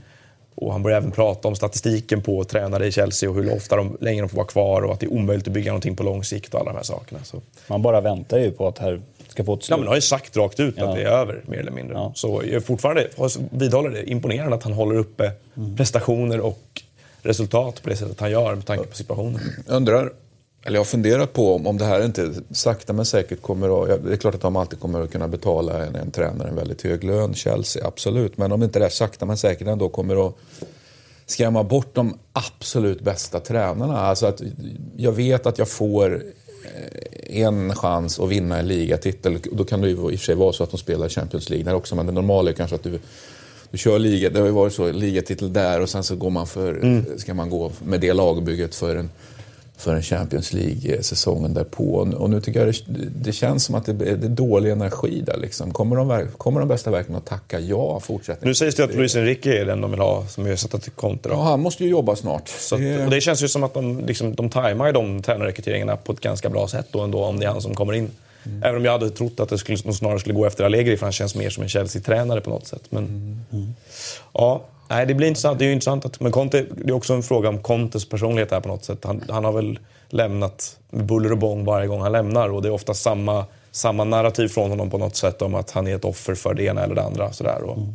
och han börjar även prata om statistiken på tränare i Chelsea och hur ofta de, länge de får vara kvar och att det är omöjligt att bygga någonting på lång sikt och alla de här sakerna. Så. Man bara väntar ju på att här ska få ett slut. Ja, men han har ju sagt rakt ut ja. att det är över, mer eller mindre. Ja. Så jag fortfarande vidhåller det. Imponerande att han håller uppe mm. prestationer och resultat på det sättet han gör med tanke på situationen. Undrar eller jag har funderat på om, om det här inte sakta men säkert kommer att... Det är klart att de alltid kommer att kunna betala en, en tränare en väldigt hög lön, Chelsea, absolut. Men om inte det sakta men säkert ändå kommer att skrämma bort de absolut bästa tränarna. Alltså att jag vet att jag får eh, en chans att vinna en ligatitel. Då kan det ju i och för sig vara så att de spelar Champions League där också. Men det normala är kanske att du, du kör liga. Det har ju varit så, ligatitel där och sen så går man för, mm. ska man gå med det lagbygget för en för en Champions League-säsongen därpå. Och nu tycker jag det, det känns som att det, det, är dålig energi där. Liksom. Kommer, de, kommer de bästa verkligen att tacka ja fortsättningsvis? Nu sägs det att Luis Enrique är den de vill ha som ersättare till Conte. Ja, han måste ju jobba snart. Så att, och det känns ju som att de, liksom, de tajmar de tränarrekryteringarna på ett ganska bra sätt då ändå, om det är han som kommer in. Mm. Även om jag hade trott att det skulle, snarare skulle gå efter Allegri för han känns mer som en Chelsea-tränare på något sätt. Men, mm. Mm. Ja, Nej, det blir intressant. Det är ju intressant att, men Conte, det är också en fråga om Contes personlighet här på något sätt. Han, han har väl lämnat med buller och bång varje gång han lämnar och det är ofta samma, samma narrativ från honom på något sätt om att han är ett offer för det ena eller det andra. Sådär. Och, mm.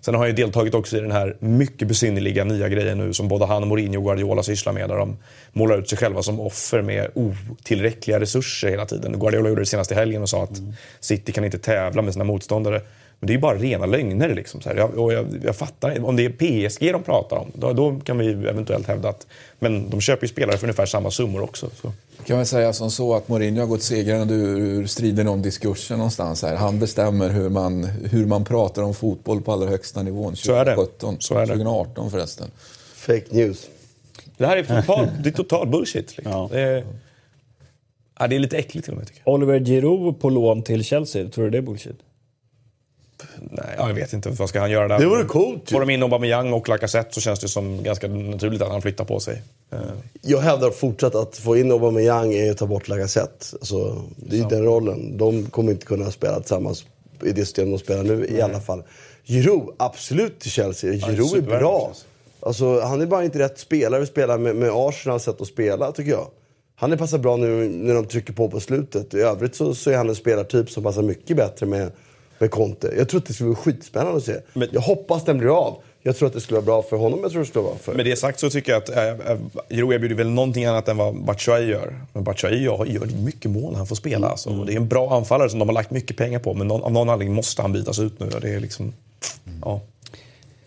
Sen har han ju deltagit också i den här mycket besynnerliga nya grejen nu som både han, Mourinho och Guardiola sysslar med. Där de målar ut sig själva som offer med otillräckliga resurser hela tiden. Guardiola gjorde det senast i helgen och sa att mm. City kan inte tävla med sina motståndare. Men det är ju bara rena lögner. Liksom, så här. Jag, och jag, jag fattar Om det är PSG de pratar om, då, då, kan vi eventuellt hävda att... Men de köper ju spelare för ungefär samma summor också. Så. Kan man säga som så att Mourinho har gått segrande ur striden om diskursen någonstans här. Han bestämmer hur man, hur man pratar om fotboll på allra högsta nivån. 2017, så är det. 2018 förresten. Fake news. Det här är total, det är total bullshit. Liksom. Ja. Det, är, ja, det är lite äckligt till och med. Tycker jag. Oliver Giroud på lån till Chelsea, tror du det är bullshit? Nej, jag vet inte. Vad ska han göra där? Det vore coolt. Får de in Aubameyang och Lacazette så känns det som ganska naturligt att han flyttar på sig. Eh. Jag hävdar fortsatt att få in Aubameyang är att ta bort Lacazette. Alltså, det är så. den rollen. De kommer inte kunna spela tillsammans i det system de spelar nu Nej. i alla fall. Giroud, absolut till Chelsea. Giroud är bra. Alltså, han är bara inte rätt spelare att spela med, med Arsenals sätt att spela, tycker jag. Han är passar bra nu när de trycker på på slutet. I övrigt så, så är han en spelartyp som passar mycket bättre med med Conte. Jag tror att det skulle vara skitspännande att se. Men, jag hoppas den blir av. Jag tror att det skulle vara bra för honom, jag tror det skulle vara bra för... Med det sagt så tycker jag att äh, Giroud erbjuder väl någonting annat än vad Batshuayi gör. Men Batshuayi gör, mycket mål när han får spela. Alltså. Mm. Det är en bra anfallare som de har lagt mycket pengar på, men någon, av någon anledning måste han bytas ut nu. Det är liksom... Ja.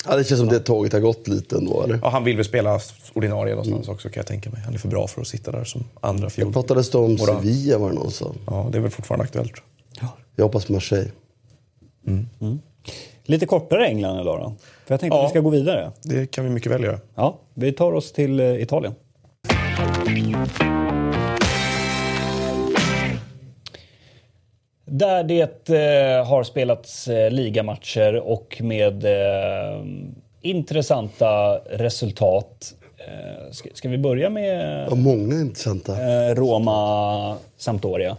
Ja, det känns som det tåget har gått lite ändå, eller? Ja, han vill väl spela ordinarie någonstans mm. också kan jag tänka mig. Han är för bra för att sitta där som andra fjol. Det pratades om Sevilla var det någon som Ja, det är väl fortfarande aktuellt. Ja. Jag hoppas Marseille. Mm. Mm. Lite kortare England idag då? För jag tänkte ja, att vi ska gå vidare. Det kan vi mycket väl göra. Ja, vi tar oss till eh, Italien. Där det eh, har spelats eh, ligamatcher och med eh, intressanta resultat. Eh, ska, ska, vi börja med... Ja, många intressanta. Eh, Roma-Sampdoria.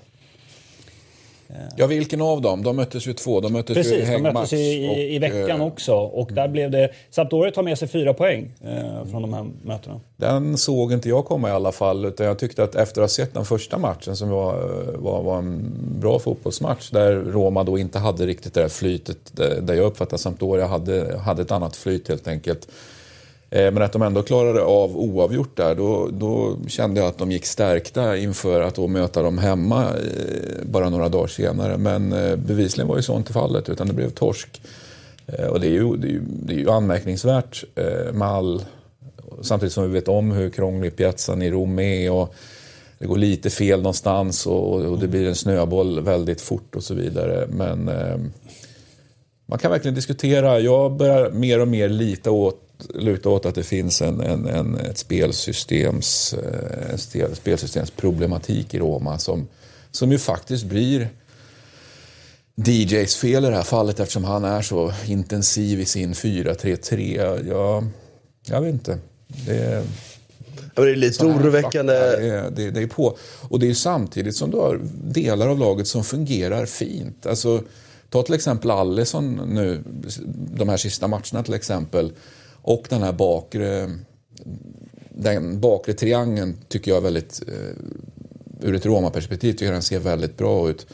Ja, vilken av dem? De möttes ju två. De möttes Precis, ju i de möttes i, i, i veckan och, också. Och där blev det... Sampdoria tar med sig fyra poäng eh, från de här mötena. Den såg inte jag komma i alla fall. Utan jag tyckte att efter att ha sett den första matchen som var, var, var en bra fotbollsmatch där Roma då inte hade riktigt det där flytet. Där jag uppfattade att Sampdoria hade, hade ett annat flyt helt enkelt. Eh, men att de ändå klarade av oavgjort där, då, då kände jag att de gick stärkta inför att då möta dem hemma eh, bara några dagar senare. Men eh, bevisligen var ju sånt inte fallet, utan det blev torsk. Och det är ju, det är ju, det är ju anmärkningsvärt med all... Samtidigt som vi vet om hur krånglig piazzan i Rom är och det går lite fel någonstans och, och det blir en snöboll väldigt fort och så vidare. Men man kan verkligen diskutera. Jag börjar mer och mer lita åt, luta åt att det finns en, en, en ett spelsystems, en spelsystemsproblematik i Roma som, som ju faktiskt blir DJs fel i det här fallet eftersom han är så intensiv i sin 4-3-3. Jag, jag vet inte. Det, Ja, det är lite oroväckande. Det, det, det, är på. Och det är samtidigt som du har delar av laget som fungerar fint. Alltså, ta till exempel Allison nu, de här sista matcherna till exempel. Och den här bakre, den bakre triangeln tycker jag är väldigt, eh, ur ett romaperspektiv, tycker jag den ser väldigt bra ut.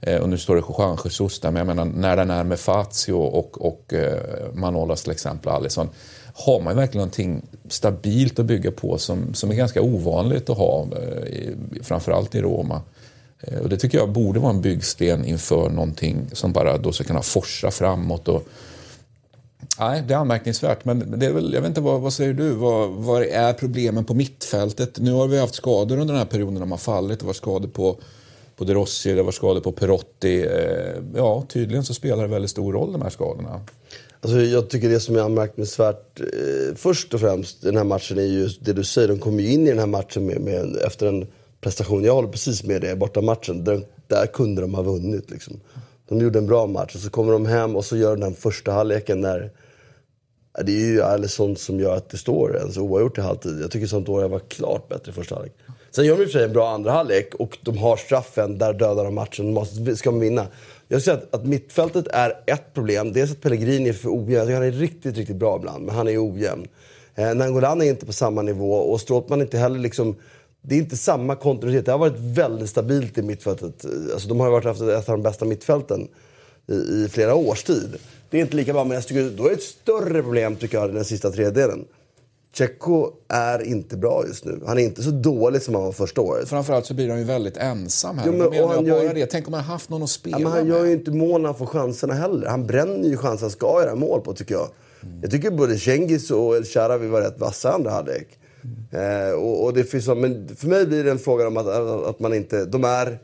Eh, och nu står det Juan Jesus där, men jag menar när den är med Fazio och, och eh, Manolas till exempel, Alisson, har man verkligen någonting stabilt att bygga på som, som är ganska ovanligt att ha, framförallt i Roma. Och det tycker jag borde vara en byggsten inför någonting som bara då ska kunna forsa framåt. Och, nej, det är anmärkningsvärt, men det är väl, jag vet inte, vad, vad säger du? Vad, vad är problemen på mittfältet? Nu har vi haft skador under den här perioden, de har fallit. Det var skador på på De Rossi, det var skador på Perotti. Eh, ja, tydligen så spelar det väldigt stor roll de här skadorna. Alltså, jag tycker det som är anmärkningsvärt eh, först och främst i den här matchen är ju det du säger. De kom ju in i den här matchen med, med efter en prestation. Jag håller precis med dig, borta matchen. Där, där kunde de ha vunnit. Liksom. De gjorde en bra match och så kommer de hem och så gör de den första halvleken när det är ju Alisson som gör att det står ens oavgjort i halvtid. Jag tycker Sampdoria var klart bättre i första halvlek. Sen gör de i och för sig en bra andra halvlek och de har straffen, där dödar de matchen. Måste, ska de vinna. Jag ser att, att mittfältet är ett problem. Dels att Pellegrini är för ojämn. Han är riktigt, riktigt bra ibland, men han är ojämn. Eh, Nangolan är inte på samma nivå och Stråtman är inte heller liksom... Det är inte samma kontinuitet. Det har varit väldigt stabilt i mittfältet. Alltså, de har ju varit haft ett av de bästa mittfälten i, i flera års tid. Det är inte lika bra, men jag tycker, då är det ett större problem tycker jag, den sista tredjedelen. Tjecko är inte bra just nu. Han är inte så dålig som han var första året. Framförallt så blir han ju väldigt ensam här. Jo, men, och han gör det. Tänk om han haft någon att spela ja, men Han med. gör ju inte mål när han får chanserna heller. Han bränner ju chanser han ska göra mål på tycker jag. Mm. Jag tycker både Cengiz och El Sharawi var rätt vassa andra halvlek. Mm. Eh, och, och, det finns, men för mig blir det en fråga om att, att man inte... De är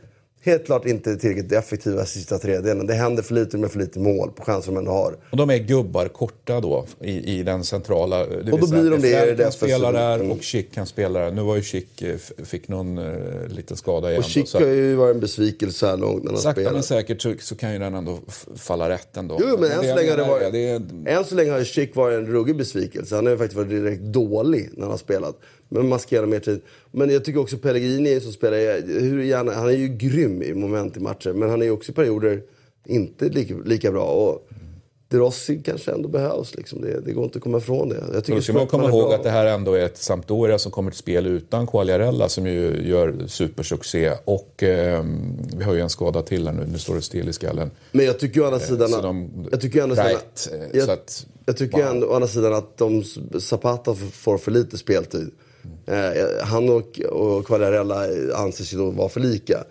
helt klart inte tillräckligt effektiva sista tredjedelen. Det händer för lite med för lite mål på chanser de ändå har. Och de är gubbar korta då i, i den centrala... Det och då blir de det i det spela där mm. och Schick kan spela där. Nu var ju Schick, eh, fick någon uh, liten skada igen. Och Schick har ju varit en besvikelse här långt när han Sakta spelat. men säkert så, så, kan ju den ändå falla rätt ändå. Jo, men, men än, så länge det var, det är... än så länge har Schick varit en ruggig besvikelse. Han har ju faktiskt varit direkt dålig när han har spelat. Men man ge mer tid. Men jag tycker också Pellegrini som spelar, hur gärna, han är ju grym i moment i matcher. Men han är ju också i perioder inte lika, lika bra. Och De Rossi kanske ändå behövs. Liksom. Det, det går inte att komma ifrån det. Jag tycker ska man komma ihåg bra. att det här ändå är ett Sampdoria som kommer till spel utan Quagliarella som ju gör supersuccé. Och eh, vi har ju en skada till här nu. Nu står det still i skallen. Men jag tycker å andra sidan... Eh, de, jag tycker å andra sidan... Right, jag, att, jag tycker wow. å andra sidan att de, Zapata får för lite speltid. Eh, han och, och Quagliarella anses ju då vara för lika.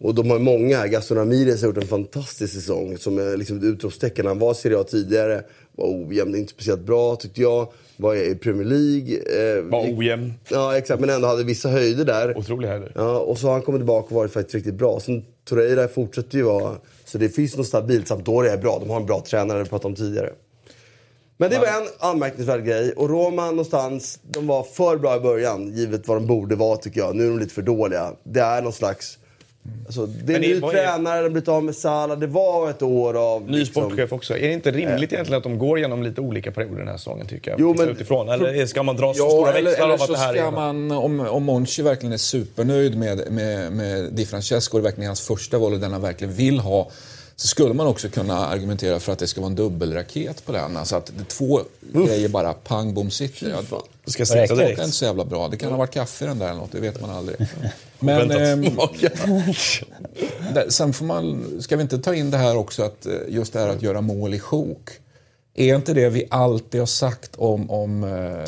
Och de har många här. Gaston Ramirez har gjort en fantastisk säsong som är liksom ett utropstecken. Han var Serie A tidigare, var ojämn, inte speciellt bra tyckte jag. Var i Premier League. Eh, var ojämn. Ja, exakt. Men ändå hade vissa höjder där. Otroliga höjder. Ja, och så har han kommit tillbaka och varit faktiskt riktigt bra. Sen Torreira fortsätter ju vara... Så det finns något stabilt. Sampdoria är bra. De har en bra tränare, det pratade om tidigare. Men det var en anmärkningsvärd grej. Och Roma någonstans, de var för bra i början, givet vad de borde vara tycker jag. Nu är de lite för dåliga. Det är någon slags... Alltså, det är en ny tränare, de har blivit av med Salah. Det var ett år av... Ny liksom, sportchef också. Är det inte rimligt äh, egentligen att de går igenom lite olika perioder den här säsongen tycker jag? Jo, men, utifrån? Eller ska man dra så ja, stora eller, växlar eller av att det här ska är... man, om, om Monchi verkligen är supernöjd med, med, med Di Francesco, det är verkligen hans första val och den han verkligen vill ha så skulle man också kunna argumentera för att det ska vara en dubbelraket på den. Alltså att det två Uff. grejer bara pang bom sitter. Ja, du ska sitta direkt. Det är inte så jävla bra. Det kan ha varit kaffe i den där eller något, det vet man aldrig. Men eh, sen får man, ska vi inte ta in det här också att eh, just det här att göra mål i sjok. Är inte det vi alltid har sagt om, om eh,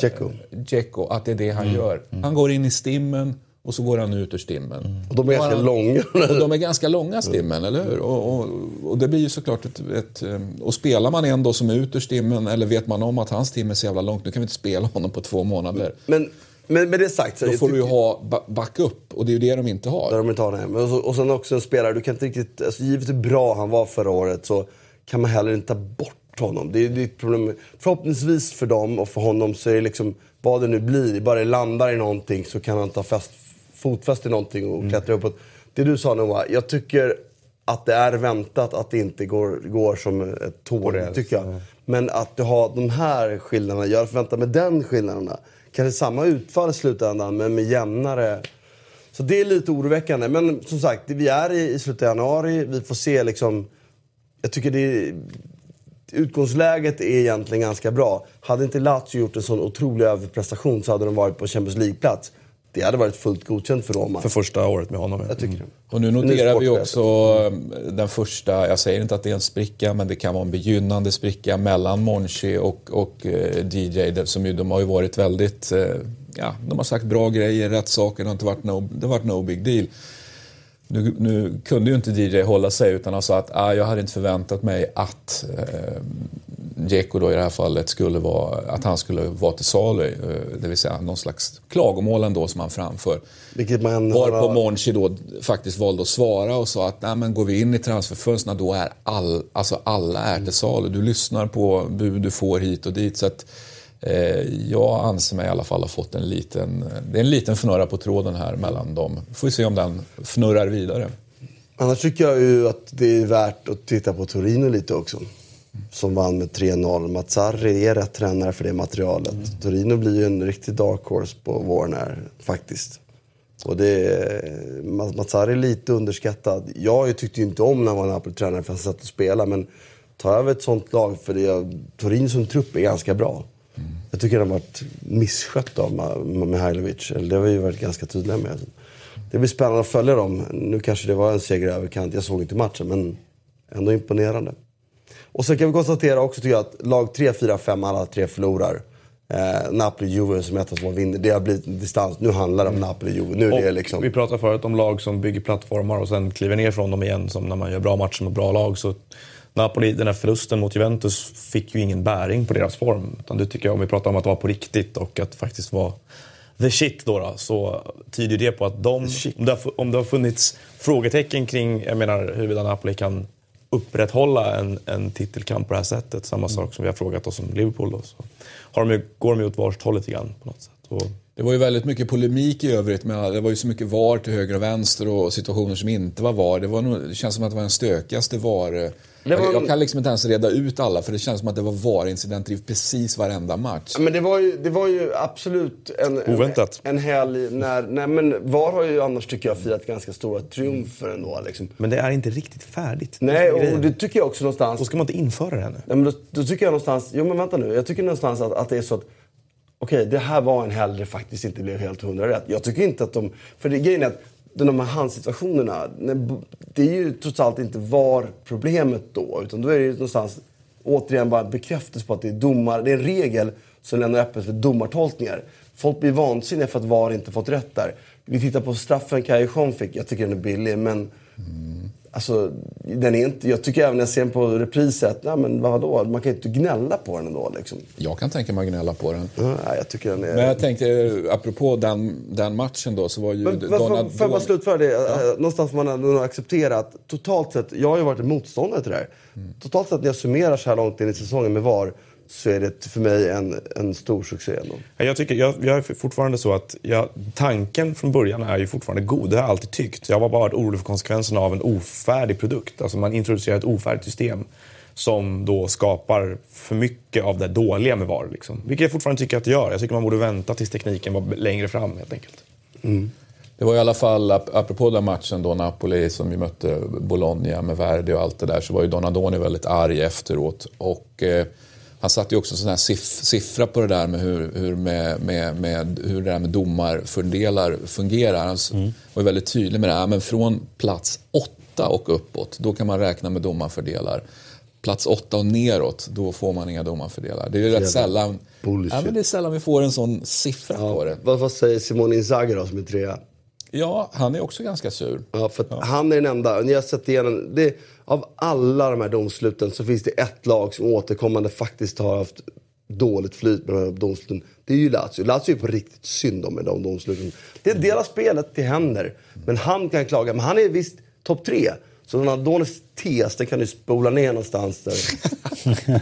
att det är det han mm. gör? Han går in i stimmen, och så går han ut ur stimmen. Mm. Och de är ganska han, långa. Och de är ganska långa stimmen, mm. eller hur? Och, och, och, det blir ju såklart ett, ett... Och spelar man en då som är ut ur stimmen, eller vet man om att hans tim är så jävla långt, nu kan vi inte spela honom på två månader. Men, men med det sagt... Så då får du ju ha backup, och det är ju det de inte har. Det de inte har, nej. Och, och sen också en spelare, du kan inte riktigt... Alltså, givet hur bra han var förra året så kan man heller inte ta bort honom. Det är, det är ett problem. Förhoppningsvis för dem och för honom så är det liksom, vad det nu blir, bara det landar i någonting så kan han ta fast, fotfäste i någonting och mm. klättra uppåt. Det du sa Noah, jag tycker att det är väntat att det inte går, går som ett tåg, tycker jag. Men att du har de här skillnaderna, jag förväntar mig den skillnaderna. Kanske samma utfall i slutändan, men med jämnare... Så det är lite oroväckande. Men som sagt, vi är i, i slutet av januari. Vi får se liksom... Jag tycker det är, Utgångsläget är egentligen ganska bra. Hade inte Lazio gjort en sån otrolig överprestation så hade de varit på Champions League-plats det hade varit fullt godkänt för Roma. För första året med honom, Jag tycker mm. Och nu noterar vi också den första, jag säger inte att det är en spricka, men det kan vara en begynnande spricka mellan Monchi och, och eh, DJ. Som ju, de har ju varit väldigt, eh, ja, de har sagt bra grejer, rätt saker, det har inte varit no, det har varit no big deal. Nu, nu, kunde ju inte DJ hålla sig utan han sa att ah, jag hade inte förväntat mig att eh, Dzeko då i det här fallet skulle vara, att han skulle vara till salu. Eh, det vill säga någon slags klagomål ändå som han framför. Vilket man Varpå Monchi då faktiskt valde att svara och sa att Nej, men går vi in i transferfönstren då är all, alltså alla är till salu. Du lyssnar på bud du får hit och dit. Så att, eh, jag anser mig i alla fall ha fått en liten, det är en liten fnurra på tråden här mellan dem. Får vi se om den fnurrar vidare. Annars tycker jag ju att det är värt att titta på Torino lite också som vann med 3-0. Mazzarri är rätt tränare för det materialet. Mm. Torino blir ju en riktig dark horse på våren här, faktiskt. Och det, Mazzarri är lite underskattad. Jag tyckte ju inte om när han var Napoli-tränare för han satt och spelade. Men ta över ett sånt lag, för det, Torino som trupp är ganska bra. Mm. Jag tycker de har varit misskött av Mihailovic. Det har vi varit ganska tydliga med. Det blir spännande att följa dem. Nu kanske det var en seger överkant. Jag såg inte matchen, men ändå imponerande. Och så kan vi konstatera också tycker jag att lag 3, 4, 5, alla tre förlorar. Eh, Napoli, Juve som ett av som vinner. Det har blivit distans. Nu handlar det om Napoli, Juve. Nu är det liksom... Vi pratade förut om lag som bygger plattformar och sen kliver ner från dem igen. Som när man gör bra matcher mot bra lag. Så Napoli, den här förlusten mot Juventus fick ju ingen bäring på deras form. Utan det tycker jag, om vi pratar om att vara på riktigt och att faktiskt vara the shit då, då så tyder det på att de, om det, har, om det har funnits frågetecken kring, jag menar huruvida Napoli kan upprätthålla en, en titelkamp på det här sättet. Samma sak som vi har frågat oss om Liverpool. Då, så har de, går de ju åt varsitt håll lite grann på något sätt. Och, det var ju väldigt mycket polemik i övrigt. Med, det var ju så mycket VAR till höger och vänster och situationer som inte var VAR. Det, var nog, det känns som att det var den stökigaste VAR var... Jag, kan liksom inte ens reda ut alla för det känns som att det var VAR-incidenter i precis varenda match. Men det var ju, det var ju absolut en, Oväntat. en, en helg när... Nej, men VAR har ju annars tycker jag firat ganska stora triumfer ändå. Liksom. Men det är inte riktigt färdigt. Nej, och det tycker jag också någonstans... Då ska man inte införa det ännu. Nej, men då, då, tycker jag någonstans... Jo men vänta nu. Jag tycker någonstans att, att det är så att okej, okay, det här var en helg det faktiskt inte blev helt hundra rätt. Jag tycker inte att de... För det, grejen är att de här handsituationerna, det är ju trots allt inte var problemet då. Utan då är det ju någonstans återigen bara bekräftelse på att det är domar, det är en regel som lämnar öppet för domartolkningar. Folk blir vansinniga för att VAR inte fått rätt där. Vi tittar på straffen Kajejon fick, jag tycker den är billig men mm. Alltså, den är inte, jag tycker även när jag ser den på repris att, nej men vadå, man kan ju inte gnälla på den ändå. Liksom. Jag kan tänka mig att gnälla på den. Ja, jag tycker den är... Men jag tänkte, apropå den, den matchen då, så var ju... Men, får jag bara slutföra det? Ja. Eh, någonstans får man ändå acceptera att totalt sett, jag har ju varit motståndare till det här. Mm. Totalt sett när jag summerar så här långt in i säsongen med VAR så är det för mig en, en stor succé. Ändå. Jag, tycker, jag, jag är fortfarande så att jag, tanken från början är ju fortfarande god. Det har jag alltid tyckt. Jag var bara orolig för konsekvenserna av en ofärdig produkt. Alltså man introducerar ett ofärdigt system som då skapar för mycket av det dåliga med VAR. Liksom. Vilket jag fortfarande tycker att det gör. Jag tycker man borde vänta tills tekniken var längre fram helt enkelt. Mm. Det var i alla fall, apropå den matchen då, Napoli som ju mötte Bologna med Verdi och allt det där, så var ju Donadoni väldigt arg efteråt. Och, eh, han satte ju också sån här siff siffra på det där med hur, hur, med, med, med, hur det där med domarfördelar fungerar. Han mm. var väldigt tydlig med det här. Men från plats åtta och uppåt, då kan man räkna med domarfördelar. Plats åtta och neråt, då får man inga domarfördelar. Det är ju rätt sällan, ja, men det är sällan vi får en sån siffra ja, på det. Vad, vad säger Simone Inzaghi då, som är trea? Ja, han är också ganska sur. Ja, för ja. han är den enda. Ni har sett igenom, det, av alla de här domsluten så finns det ett lag som återkommande faktiskt har haft dåligt flyt med de här domsluten. Det är ju Lazio. Lazio är på riktigt synd om med de domsluten. Det är en del av spelet, det händer. Men han kan klaga. Men han är visst topp tre. Så den Adonis tes, den kan du spola ner någonstans där.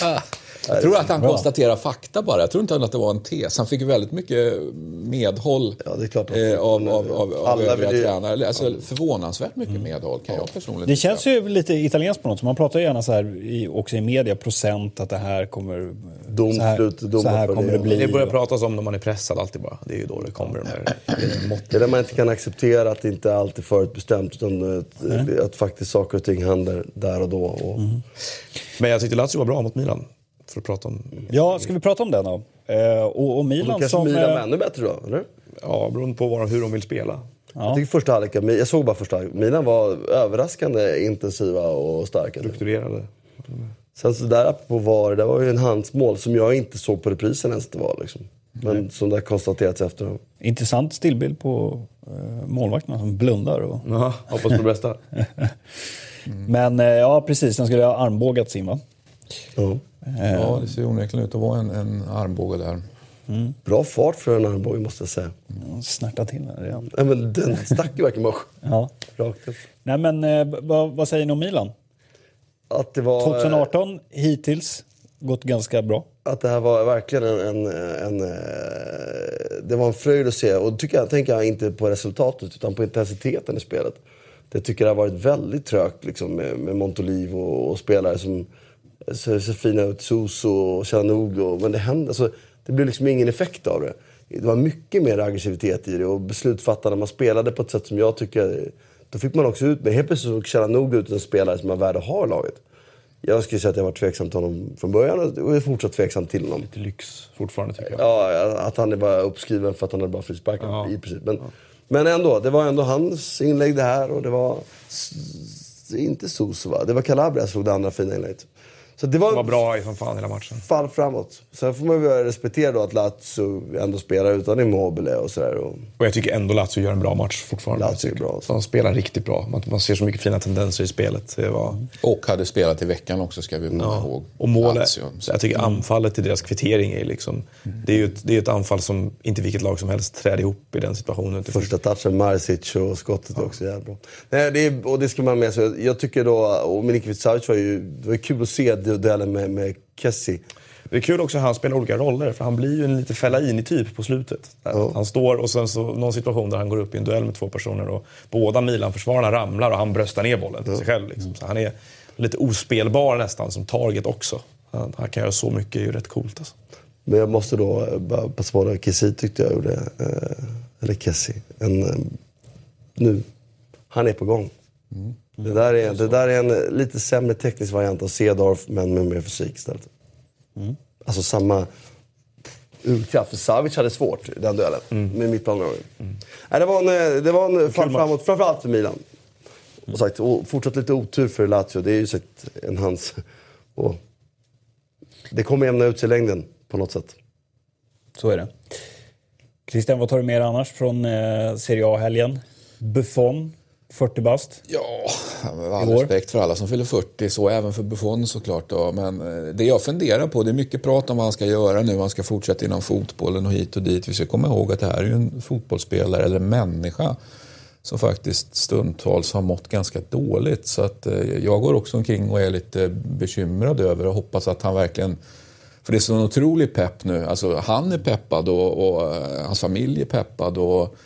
ja. Jag tror att han Bra. konstaterar fakta bara. Jag tror inte att det var en tes. Han fick väldigt mycket medhåll ja, det är klart eh, av, av, av, av övriga vill... tränare. Alltså, förvånansvärt mycket mm. medhåll kan jag personligen Det känns ju lite italienskt på något Man pratar gärna så här i, också i media, procent, att det här kommer... Domslut, så här, så här kommer det bli. Det börjar pratas om när man är pressad alltid bara. Det är ju då det kommer de här Det är där man inte kan acceptera att det inte alltid är förutbestämt. Utan att, mm. att faktiskt saker och ting händer där och då. Och... Mm. Men jag tyckte Lazio var bra mot Milan för att prata om... Ja, ska vi prata om den då? Eh, och, och Milan och då kanske som... Milan var ännu bättre då, eller? Ja, beroende på var, hur de vill spela. Ja. Jag tycker första halvleken, jag såg bara första halvleken, Milan var överraskande intensiva och starka. Strukturerade. Sen så där på VAR, det var ju en handsmål som jag inte såg på reprisen ens det var. Liksom. Men Nej. som det har konstaterats efter. Intressant stillbild på eh, målvakterna som blundar. Och... Ja, hoppas på det bästa. mm. Men eh, ja, precis. Den skulle ha armbågats in va? Ja. Ja, det ser onekligen ut att vara en, en armbåge där. Mm. Bra fart för en armbåge måste jag säga. Ja, snärtat till den redan. Nej, men den stack ju verkligen bara ja. rakt upp. Nej, men eh, vad, vad, säger ni om Milan? Att det var, 2018 hittills gått ganska bra. Att det här var verkligen en, en, en eh, det var en fröjd att se. Och tycker jag, tänker jag inte på resultatet utan på intensiteten i spelet. Det tycker jag har varit väldigt trögt liksom, med, med Montolivo och, och spelare som ser, ser fina ut. Suso och Chanugo. Men det hände, alltså, det blev liksom ingen effekt av det. Det var mycket mer aggressivitet i det och beslutsfattande. Man spelade på ett sätt som jag tycker... Då fick man också ut med. Helt plötsligt såg Chanugo ut en spelare som var värd att ha i laget. Jag skulle säga att jag var tveksam till honom från början och är fortsatt tveksam till honom. Lite lyx fortfarande tycker jag. Ja, att han är bara uppskriven för att han hade bara frisparkar ja. i princip. Men, ja. men ändå, det var ändå hans inlägg det här och det var... Inte Soso va? Det var Calabria som slog det andra fina inlägget. Så det var, det var bra som fan hela matchen. Fall framåt. Sen får man väl respektera då att Lazio ändå spelar utan Immobile och sådär. Och... och jag tycker ändå Lazio gör en bra match fortfarande. Lazio är bra. Så de spelar riktigt bra. Man, man ser så mycket fina tendenser i spelet. Det var... Och hade spelat i veckan också ska vi komma ja. ihåg. Och målet. Lazio. Jag tycker anfallet i deras kvittering är liksom... Mm. Det är ju ett, det är ett anfall som inte vilket lag som helst träder ihop i den situationen. Första touchen, Marsic och skottet ja. också jävligt bra. Nej, det är, och det ska man med sig. Jag tycker då, och Milinkovic Savic var ju... Det var kul att se duellen med, med Kessie. Det är kul också att han spelar olika roller, för han blir ju en lite Fellaini-typ på slutet. Ja. Han står och sen så någon situation där han går upp i en duell med två personer och båda Milan-försvararna ramlar och han bröstar ner bollen till ja. sig själv. Liksom. Så han är lite ospelbar nästan som target också. Han, han kan göra så mycket, det är ju rätt coolt alltså. Men jag måste då bara passa på att Kessie tyckte jag gjorde, eh, eller Kessie, en, eh, nu, han är på gång. Mm. Det där, är, det där är en lite sämre teknisk variant av Cedorf, men med mer fysik istället. Mm. Alltså samma urkraft. För Savic hade svårt i den duellen mm. med mittbanan. Mm. det var en, det var en fall framåt, framförallt för Milan. Och sagt, och fortsatt lite otur för Lazio. Det är ju sagt en hans... Och det kommer jämna ut sig i längden på något sätt. Så är det. Christian, vad tar du med annars från eh, Serie A-helgen? Buffon 40 bast? Ja, all respekt för alla som fyller 40, så även för Buffon såklart. Då. Men eh, det jag funderar på, det är mycket prat om vad han ska göra nu. Han ska fortsätta inom fotbollen och hit och dit. Vi ska komma ihåg att det här är ju en fotbollsspelare, eller en människa, som faktiskt stundtals har mått ganska dåligt. Så att eh, jag går också omkring och är lite bekymrad över och hoppas att han verkligen för det är så en otrolig pepp nu. Alltså, han är peppad och, och eh, hans familj är peppad. Och,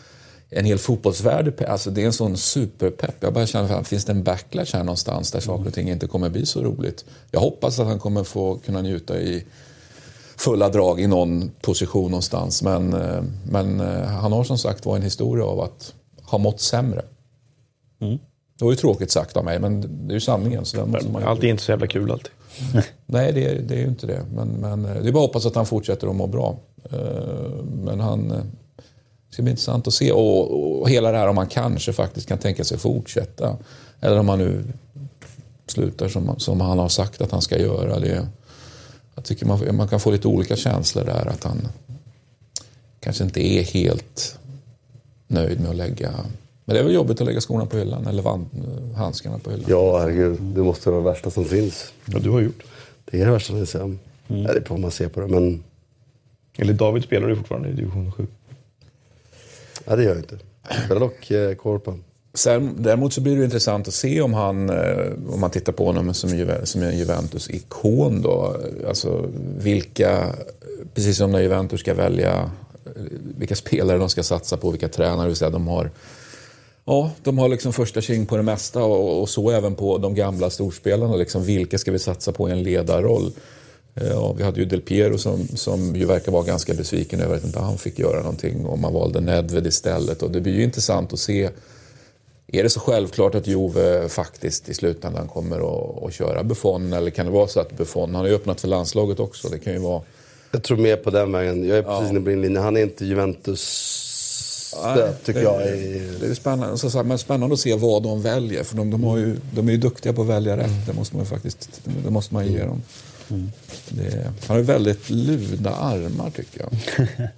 en hel fotbollsvärld, alltså det är en sån superpepp. Jag bara känner att finns det en backlash här någonstans där saker och ting inte kommer bli så roligt. Jag hoppas att han kommer få kunna njuta i fulla drag i någon position någonstans. Men, eh, men eh, han har som sagt var en historia av att ha mått sämre. Mm. Det var ju tråkigt sagt av mig, men det är ju sanningen. Så den måste man allt är inte så jävla kul alltid. Nej, det är, det är ju inte det. Men, men eh, det är bara att hoppas att han fortsätter att må bra. Men han det ska bli intressant att se. Och, och hela det här om man kanske faktiskt kan tänka sig fortsätta. Eller om man nu slutar som, som han har sagt att han ska göra. Det, jag tycker man, man kan få lite olika känslor där. Att han kanske inte är helt nöjd med att lägga... Men det är väl jobbigt att lägga skorna på hyllan eller handskarna på hyllan. Ja, herregud. Det måste vara det värsta som finns. Ja, du har gjort. Det är det värsta som finns, ja. Mm. Det är på hur man ser på det, men... Eller David spelar ju fortfarande i division 7. Nej det gör jag inte. Spelar dock eh, Korpen. Sen, däremot så blir det intressant att se om han, eh, om man tittar på honom som, Juve, som en Juventus-ikon då. Alltså vilka, precis som när Juventus ska välja eh, vilka spelare de ska satsa på, vilka tränare, det vill säga de har Ja, de har liksom första king på det mesta och, och, så även på de gamla storspelarna. Liksom, vilka ska vi satsa på i en ledarroll? Eh, ja, vi hade ju Del Piero som, som ju verkar vara ganska besviken över att inte han fick göra någonting och man valde Nedved istället. Och det blir ju intressant att se är det så självklart att Juve faktiskt i slutändan kommer att, att köra Buffon? Eller kan det vara så att Buffon, han har ju öppnat för landslaget också. Det kan ju vara... Jag tror mer på den vägen. Jag är precis ja. inne på din linje. Han är inte Juventus Nej, tycker det, jag. Är... Det är spännande, så, men spännande att se vad de väljer. För de, de, har ju, de är ju duktiga på att välja rätt. Mm. Det måste man ju faktiskt det måste man ge dem. Mm. Det, han har väldigt luda armar tycker jag.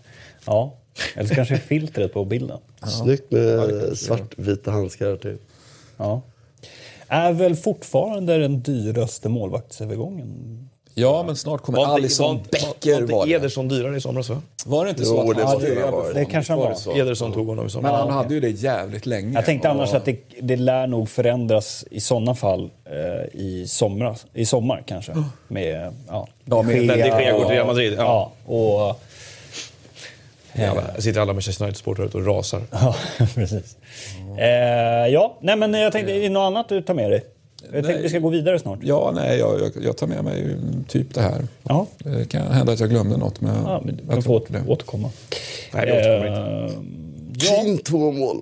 ja, eller så kanske filtret på bilden. Ja. Snyggt med svartvita handskar till. Ja. Är väl fortfarande den dyraste målvaktsövergången Ja, men snart kommer var Alisson Becker var det. Ederson dyrare i somras va? Var det inte så? Jo, det, ja, det, det, det kanske han var. Ederson tog honom i somras. Men han hade ju det jävligt länge. Jag tänkte annars att det, det lär nog förändras i sådana fall eh, i, somras, i sommar kanske. Med, ja, ja med de Gea går till Real Madrid. Ja. ja och, Ja, sitter alla Manchester United-supportrar ute och rasar. Ja, precis. Mm. Eh, ja, nej men jag tänkte, är det något annat du tar med dig? Jag tänkte nej, vi ska gå vidare snart. Ja, nej, jag, jag, jag tar med mig typ det här. Ja. Det kan hända att jag glömde något, men ja, men jag får åter, återkomma. Nej, det återkommer inte. Ja. King två mål.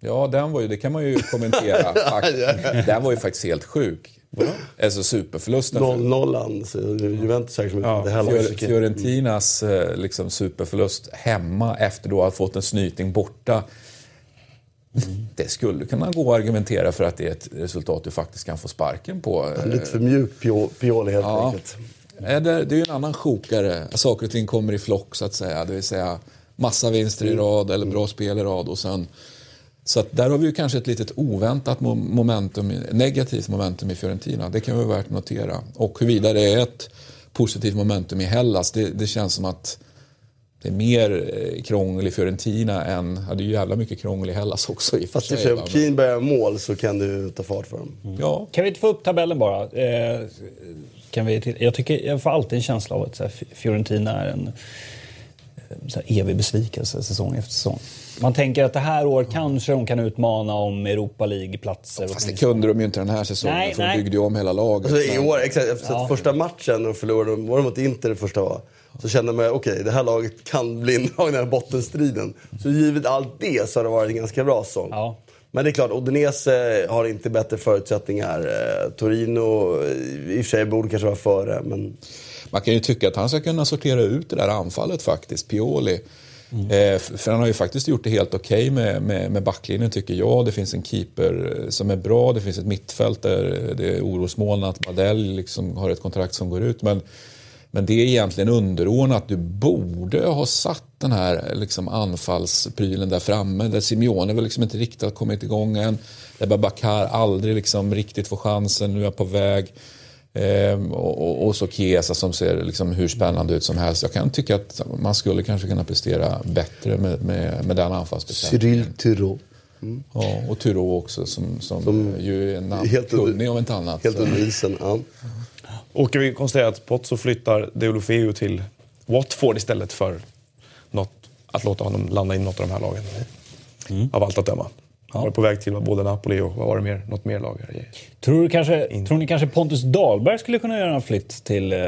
Ja, den var ju, det kan man ju kommentera. den var ju faktiskt helt sjuk. Ja. Alltså superförlusten. Noll, nollan, så Juventus säkert ja, Fior, Fiorentinas eh, liksom, superförlust hemma efter att ha fått en snyting borta Mm. Det skulle kunna gå att argumentera för att det är ett resultat du faktiskt kan få sparken på. Lite för mjuk Pioli helt ja. enkelt. Det, det är ju en annan sjokare. Saker och ting kommer i flock så att säga. Det vill säga massa vinster i rad eller bra spel i rad och sen så att där har vi ju kanske ett litet oväntat momentum, negativt momentum i Fiorentina. Det kan vara värt att notera. Och huruvida det är ett positivt momentum i Hellas, det, det känns som att det är mer eh, krångel i Fiorentina än... Ja, det är ju jävla mycket krångel i Hellas också i för sig. Om Keen börjar mål så kan du ta fart för dem. Mm. Ja. Kan vi inte få upp tabellen bara? Eh, kan vi, jag, tycker, jag får alltid en känsla av att här, Fiorentina är en eh, så här, evig besvikelse säsong efter säsong. Man tänker att det här året kanske de kan utmana om Europa League-platser. Fast det kunde de ju inte den här säsongen nej, för nej. de byggde ju om hela laget. Alltså, I år, exakt, efter ja. första matchen de förlorade, var det mot Inter det första var? Så kände man okej, okay, det här laget kan bli indragna i bottenstriden. Så givet allt det så har det varit en ganska bra säsong. Ja. Men det är klart, Odinese har inte bättre förutsättningar. Eh, Torino, eh, i och för sig, borde kanske vara före. Men... Man kan ju tycka att han ska kunna sortera ut det där anfallet faktiskt, Pioli. Mm. Eh, för han har ju faktiskt gjort det helt okej okay med, med, med backlinjen tycker jag. Det finns en keeper som är bra, det finns ett mittfält där det är orosmoln att Badell liksom har ett kontrakt som går ut. Men men det är egentligen underordnat. Du borde ha satt den här liksom anfallsprylen där framme. Där Simeone väl liksom inte riktigt kommit igång än. Där Babakar aldrig liksom riktigt får chansen. Nu är på väg. Ehm, och, och, och, så Chiesa som ser liksom hur spännande ut som helst. Jag kan tycka att man skulle kanske kunna prestera bättre med, med, med den anfallsbesättningen. Cyril Turo. Mm. Ja, och Turo också som, som, som ju är namnkunnig om inte annat. Helt under isen, ja. Och vi konstaterar att Pozzo flyttar Deulofeu till Watford istället för något, att låta honom landa i något av de här lagen. Mm. Av allt att döma. Ja. Var på väg till både Napoli och vad var det mer? något mer lag? Tror, du kanske, tror ni kanske Pontus Dahlberg skulle kunna göra en flytt till, eh,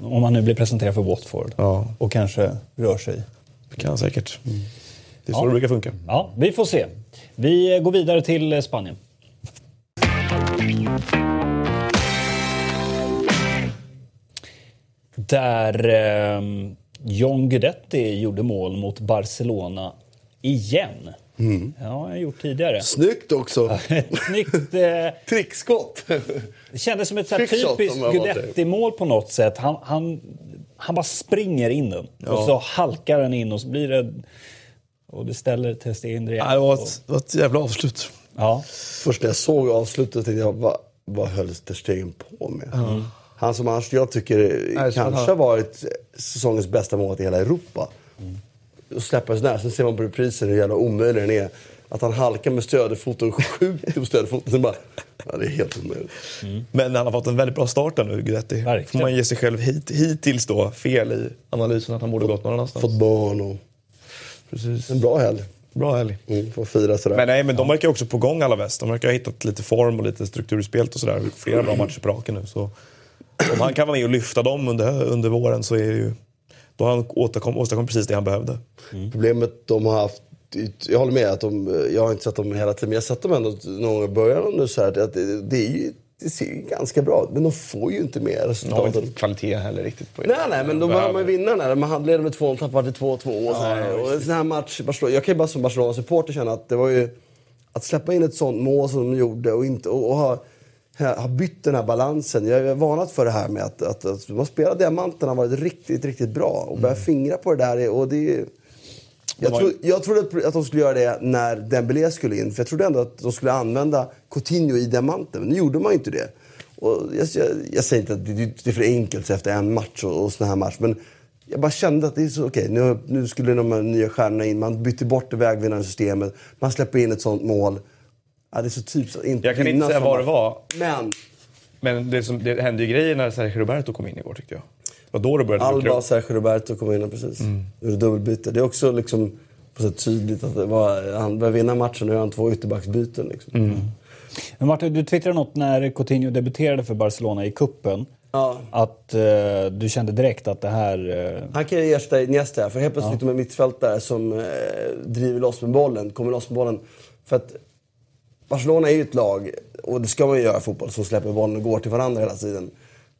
om han nu blir presenterad för Watford? Ja. Och kanske rör sig? Det kan han säkert. Mm. Det är så ja. det brukar funka. Ja, vi får se. Vi går vidare till Spanien. Där eh, John Guidetti gjorde mål mot Barcelona igen. Mm. Ja, jag har gjort tidigare. Snyggt också! Snyggt! Eh, Trickskott! det kändes som ett så typiskt Guidetti-mål på något sätt. Han, han, han bara springer in den ja. och så halkar den in och så blir det... Och det ställer Stegen ja, Det var ett, var ett jävla avslut. Ja. Först när jag såg avslutet tänkte jag, vad, vad höll Ter på med? Mm. Han som annars jag tycker Nej, kanske har varit säsongens bästa mål i hela Europa. Mm. släppa sådär. Sen ser man på reprisen hur jävla omöjlig den är. Att han halkar med stödfoten och skjuter på stödfoten. Sen bara, ja, det är helt omöjligt. Mm. Men han har fått en väldigt bra start nu, Guidetti. Verkligen. Får man ge sig själv hit, hittills då fel i analysen att han borde gått någon annanstans. Fått barn och... Precis. En bra helg. Bra helg. Mm, får fira sådär. Men, nej, men de verkar också på gång alla väst. De verkar ha hittat lite form och lite struktur i spelet och sådär. Flera bra matcher på raken nu. Så om han kan vara med och lyfta dem under, under våren så är det ju... Då har han åstadkommit åstadkom precis det han behövde. Mm. Problemet de har haft jag håller med. att de, Jag har inte sett dem hela tiden, men jag har sett dem ändå någon gång i början. Nu, så här, att det, det, är ju, det ser ju ganska bra ut, men de får ju inte mer resultat. De har inte kvalitet heller riktigt. På nej, nej, men då behöver man ju vinna när man leder med 2 tappar till 2-2. Och, så här. och en sån här match, Barcelona, jag kan ju bara som Barcelona-supporter känna att det var ju... Att släppa in ett sånt mål som de gjorde och, inte, och, och ha, ha bytt den här balansen. Jag är varnat för det här med att, att, att man spelar diamanterna har varit riktigt, riktigt bra. Och börja mm. fingra på det där. Och det jag, var... tro, jag trodde att de skulle göra det när Dembélé skulle in. För jag trodde ändå att de skulle använda Coutinho i diamanten. Men nu gjorde man inte det. Och jag, jag, jag säger inte att det, det, är för enkelt efter en match och, och sån här match. Men jag bara kände att det är så. Okay, nu, nu skulle de här nya stjärnorna in. Man bytte bort det vägvinnande systemet. Man släpper in ett sånt mål. Ja, det är så typiskt att inte Jag kan inte säga vad det var. Men... Men det, som, det hände ju grejer när Sergio Roberto kom in igår tyckte jag var då det började Alba och Sergio Roberto kom in precis. Mm. Gjorde dubbelbyte. Det är också liksom på sätt tydligt att det var, han började vinna matchen och gör han två ytterbacksbyten. Liksom. Mm. Men Martin, du twittrade något när Coutinho debuterade för Barcelona i kuppen. Ja. Att uh, du kände direkt att det här... Uh... Han kan ju ersätta Iniesta, för helt plötsligt ja. de mittfältare som uh, driver loss med bollen, kommer loss med bollen. För att Barcelona är ju ett lag, och det ska man ju göra i fotboll, som släpper bollen och går till varandra hela tiden.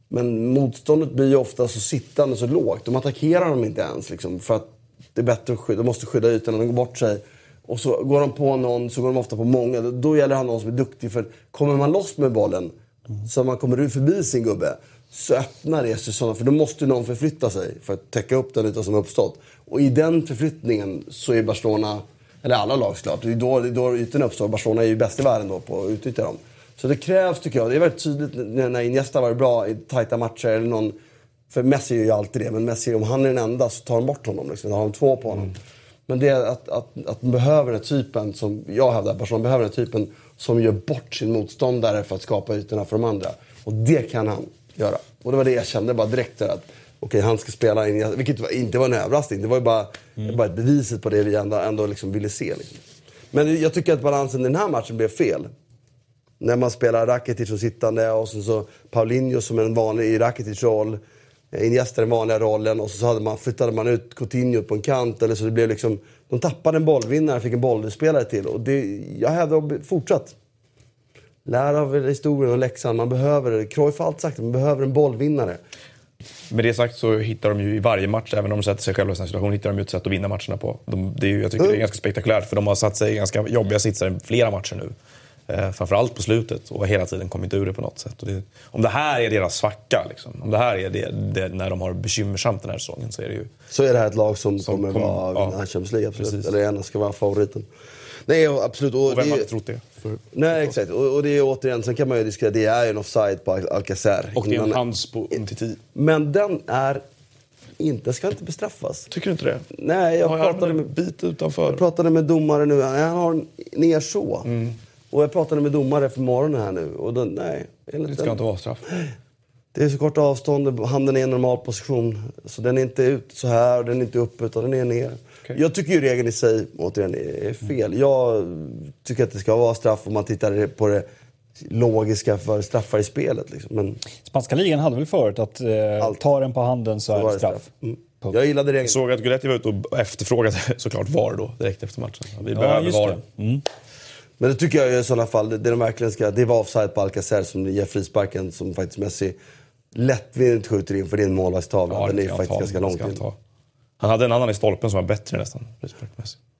Men motståndet blir ju ofta så sittande så lågt. De attackerar dem inte ens. Liksom, för att det är bättre att skydda. De måste skydda ytan de går bort sig. Och så går de på någon så går de ofta på många. Då gäller det att ha någon som är duktig. För kommer man loss med bollen, mm. så man kommer förbi sin gubbe, så öppnar det sig sådana. För då måste någon förflytta sig för att täcka upp den yta som har uppstått. Och i den förflyttningen så är Barcelona, eller alla lag såklart, det är då, då ytorna uppstår. Barcelona är ju bäst i världen då på att utnyttja dem. Så det krävs, tycker jag, det är väldigt tydligt när Iniesta var bra i tajta matcher eller någon för Messi gör ju alltid det, men Messi, om han är den enda så tar de bort honom. Liksom. Då har de två på honom. Mm. Men det är att, att, att de behöver den typen, som jag hävdar, Barcelona behöver den typen som gör bort sin motståndare för att skapa ytorna för de andra. Och det kan han göra. Och det var det jag kände bara direkt. Att, okej, han ska spela in, vilket inte var en överraskning. Det var ju bara, mm. bara ett beviset på det vi ändå, ändå liksom ville se. Liksom. Men jag tycker att balansen i den här matchen blev fel. När man spelar Rakitic som sittande och så, så Paulinho som en vanlig i Rakitic roll. Iniesta den vanliga rollen och så hade man, flyttade man ut Coutinho på en kant. Eller så det blev liksom, de tappade en bollvinnare fick en bollspelare till. Och det, jag hävdar fortsatt. Lär av historien och läxan. Man behöver, Cruyff har alltid sagt att man behöver en bollvinnare. Med det sagt så hittar de ju i varje match, även om de sätter sig själva i en situation, hittar de ju ett sätt att vinna matcherna på. De, det är jag tycker mm. det är ganska spektakulärt för de har satt sig i ganska jobbiga sitsar i flera matcher nu. Eh, framförallt på slutet och hela tiden kommit ur det på något sätt. Det, om det här är deras svacka, liksom, om det här är det, det, när de har bekymmersamt den här säsongen så är det ju... Så är det här ett lag som, som kommer kom, vara ja, Champions League, absolut. Precis. Eller gärna ska vara favoriten. Nej, absolut. Och, och vem hade trott det? För, nej, exakt. Och, och, det är återigen, sen kan man ju diskutera, det är en offside på Alcacer. Och det är en hands på Umtiti. Men den är inte, ska inte bestraffas. Tycker du inte det? Nej, jag, jag pratade med, bit utanför. jag pratade med domare nu. Han har ner så. Mm. Och jag pratade med domare för morgonen här nu och då, nej. Det ska inte vara straff. Det är så kort avstånd, handen är i en normal position. Så den är inte ut så här och den är inte upp utan den är ner. Okay. Jag tycker ju regeln i sig, återigen, är fel. Jag tycker att det ska vara straff om man tittar på det logiska för straffar i spelet. Liksom. Men... Spanska ligan hade väl förut att eh, tar den på handen så, så är det straff. straff. Mm. Jag gillade regeln. Jag såg att Guidetti var ute och efterfrågade såklart VAR då, direkt efter matchen. Vi ja, behöver VAR. Mm. Men det tycker jag i sådana fall, det de verkligen ska, det var offside på Alcacer som ger frisparken som faktiskt Messi lättvindigt skjuter in för det är en målvaktstavla. Ja, Den är faktiskt ta, ganska långt in. Han hade en annan i stolpen som var bättre nästan.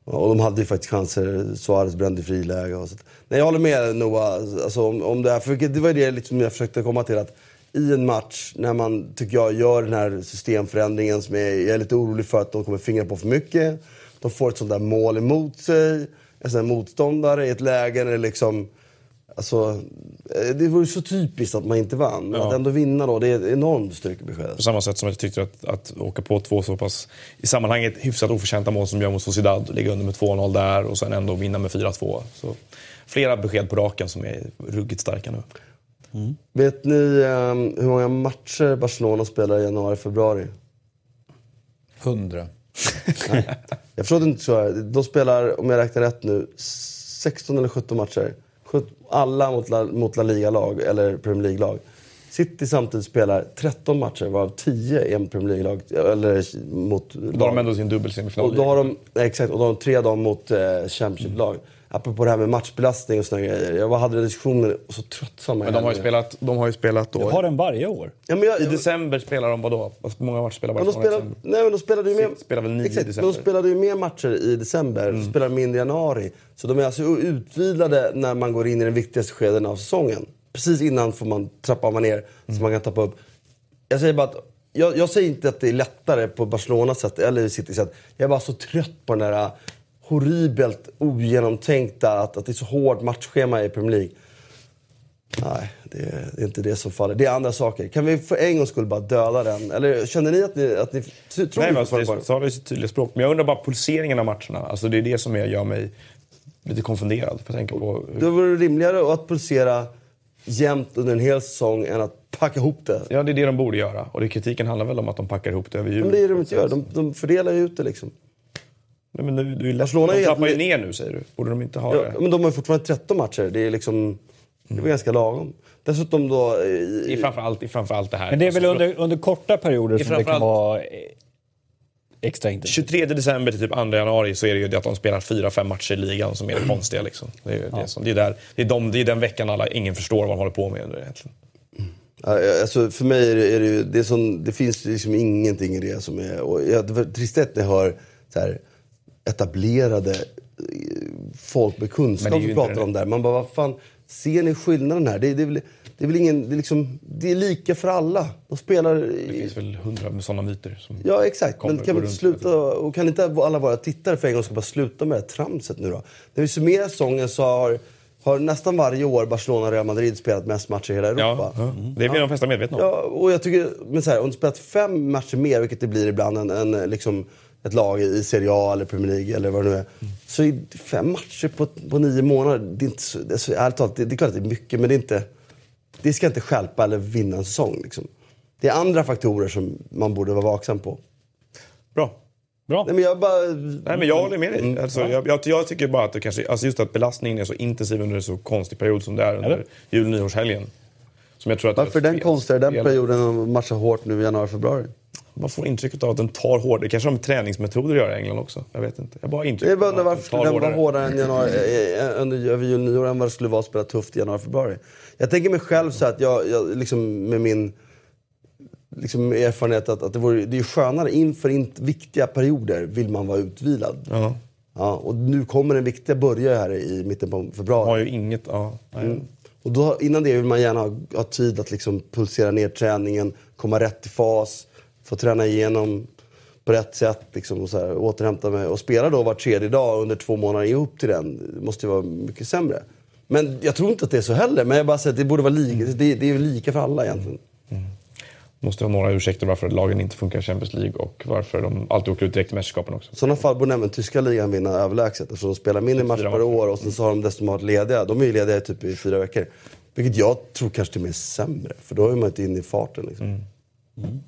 Ja, och de hade ju faktiskt chanser. Suarez brände friläge och så. Nej, jag håller med Noah. Alltså, om, om det, här, för det var det liksom jag försökte komma till. att i en match när man, tycker jag, gör den här systemförändringen som är, jag är lite orolig för att de kommer fingra på för mycket. De får ett sånt där mål emot sig en sån motståndare i ett läge när det liksom Alltså, eh, det vore så typiskt att man inte vann. Men ja. att ändå vinna då, det är ett enormt styrkebesked. På samma sätt som jag tyckte att, att åka på två så pass, i sammanhanget, hyfsat oförtjänta mål som gör mot Sociedad, ligga under med 2-0 där och sen ändå vinna med 4-2. Så flera besked på raken som är ruggigt starka nu. Mm. Vet ni um, hur många matcher Barcelona spelar i januari, februari? Hundra. jag förstår inte så. Här. De spelar, om jag räknar rätt nu, 16 eller 17 matcher. Alla mot La, mot La Liga-lag eller Premier League-lag. City samtidigt spelar 13 matcher varav 10 är en Premier League-lag. Eller mot... Då har de ändå sin dubbelsemifinal. Och då har de, exakt, och då har de tre dagar mot eh, Championship-lag. Mm apropå det här med matchbelastning och sådana grejer. Jag hade diskussioner och så tröttsamma Men de har ju spelat, de har ju spelat då... Du har den varje år. Ja, jag, I december spelar de vadå? Många matcher spelar Barcelona spelar, Nej men de spelade ju mer... Spelar väl nio exakt, i december? De spelade ju mer matcher i december, mm. spelade mindre i januari. Så de är alltså utvilade när man går in i den viktigaste skeden av säsongen. Precis innan får man trappa man ner mm. så man kan tappa upp. Jag säger bara att jag, jag, säger inte att det är lättare på Barcelonas sätt eller Citys sätt. Jag är bara så trött på den där horribelt ogenomtänkta, att, att det är så hårt matchschema i Premier League. Nej, det är, det är, inte det som faller. Det är andra saker. Kan vi för en gångs skull bara döda den? Eller känner ni att ni, att ni tror Nej, men alltså, det det i sitt tydliga språk. Men jag undrar bara pulseringen av matcherna. Alltså, det är det som gör mig lite konfunderad. För jag på hur... Då vore det rimligare att pulsera jämnt under en hel säsong än att packa ihop det. Ja, det är det de borde göra. Och det, kritiken handlar väl om att de packar ihop det över jul. Men det är det de inte gör. De, de fördelar ju ut det liksom. Nej, men du, Barcelona de trappar ju ner nu säger du. Borde de inte ha ja, det? Men de har ju fortfarande 13 matcher. Det är liksom... Det var ganska lagom. Dessutom då... I, I, framförallt, I framförallt det här. Men det är väl alltså, under, under korta perioder som det kan vara extra intensivt? 23 december till typ 2 januari så är det ju det att de spelar 4-5 matcher i ligan som är det konstiga. Liksom. Det, är, ja. det, är som, det, är där, det, är de, det är den veckan alla, ingen förstår vad de håller på med under egentligen. Alltså för mig är det, är det ju... Det, är som, det finns liksom ingenting i det som är... Och jag, det var trist när jag hör så här, etablerade eh, folk med kunskap som pratar om det här. Man bara, vad fan, ser ni skillnaden här? Det, det, är väl, det är väl ingen, det är, liksom, det är lika för alla. De spelar... Det finns väl hundra sådana myter som Ja, exakt. Men kan vi sluta, och kan inte alla våra tittare för en gång ska bara sluta med det här tramset nu då? När vi summerar säsongen så har har nästan varje år Barcelona och Real Madrid spelat mest matcher i hela Europa. Ja, mm. Det är vi de flesta medvetna om. Ja, och jag tycker, men så här, om du spelat fem matcher mer, vilket det blir ibland, än, än liksom ett lag i Serie A eller Premier League eller vad det nu är. Så är fem matcher på, på nio månader, det är inte så, det är, så, ärligt talat, det, det är klart att det är mycket men det är inte... Det ska inte skälpa eller vinna en säsong. Liksom. Det är andra faktorer som man borde vara vaksam på. Bra. Bra. Nej, men jag, bara... Nej, men jag håller med dig. Mm. Alltså, jag, jag, jag, tycker bara att det kanske, alltså just att belastningen är så intensiv under en så konstig period som det är under jul och nyårshelgen. Som jag tror att Varför är den konstigare, den perioden, att matcha hårt nu i januari, februari? Man får intrycket av att den tar hårdare. Det kanske har med träningsmetoder att göra i England också. Jag vet inte. Jag bara intryck jag undrar varför skulle den vara hårdare än januari, eh, eh, under över jul nyår än vad det skulle vara att spela tufft i januari, februari. Jag tänker mig själv så att jag, jag liksom med min liksom erfarenhet att, att det, vore, det är skönare inför in, viktiga perioder vill man vara utvilad. Ja. Ja, och nu kommer den viktiga börja här i mitten på februari. Har ju inget, ja. Mm. Och då, innan det vill man gärna ha, ha tid att liksom pulsera ner träningen, komma rätt i fas få träna igenom på rätt sätt liksom, och så här, återhämta mig. Och spela då var tredje dag under två månader ihop till den måste ju vara mycket sämre. Men jag tror inte att det är så heller. Men jag bara säger att det borde vara lika. Det, det är lika för alla egentligen. Mm. Måste ha några ursäkter varför lagen inte funkar i Champions League och varför de alltid åker ut direkt i mästerskapen också. I sådana fall borde även tyska ligan vinna överlägset eftersom de spelar mindre matcher per år och sen så har de dessutom varit lediga. De är ju lediga typ i fyra veckor. Vilket jag tror kanske till och med är sämre. För då är man inte inne i farten liksom. Mm. Mm.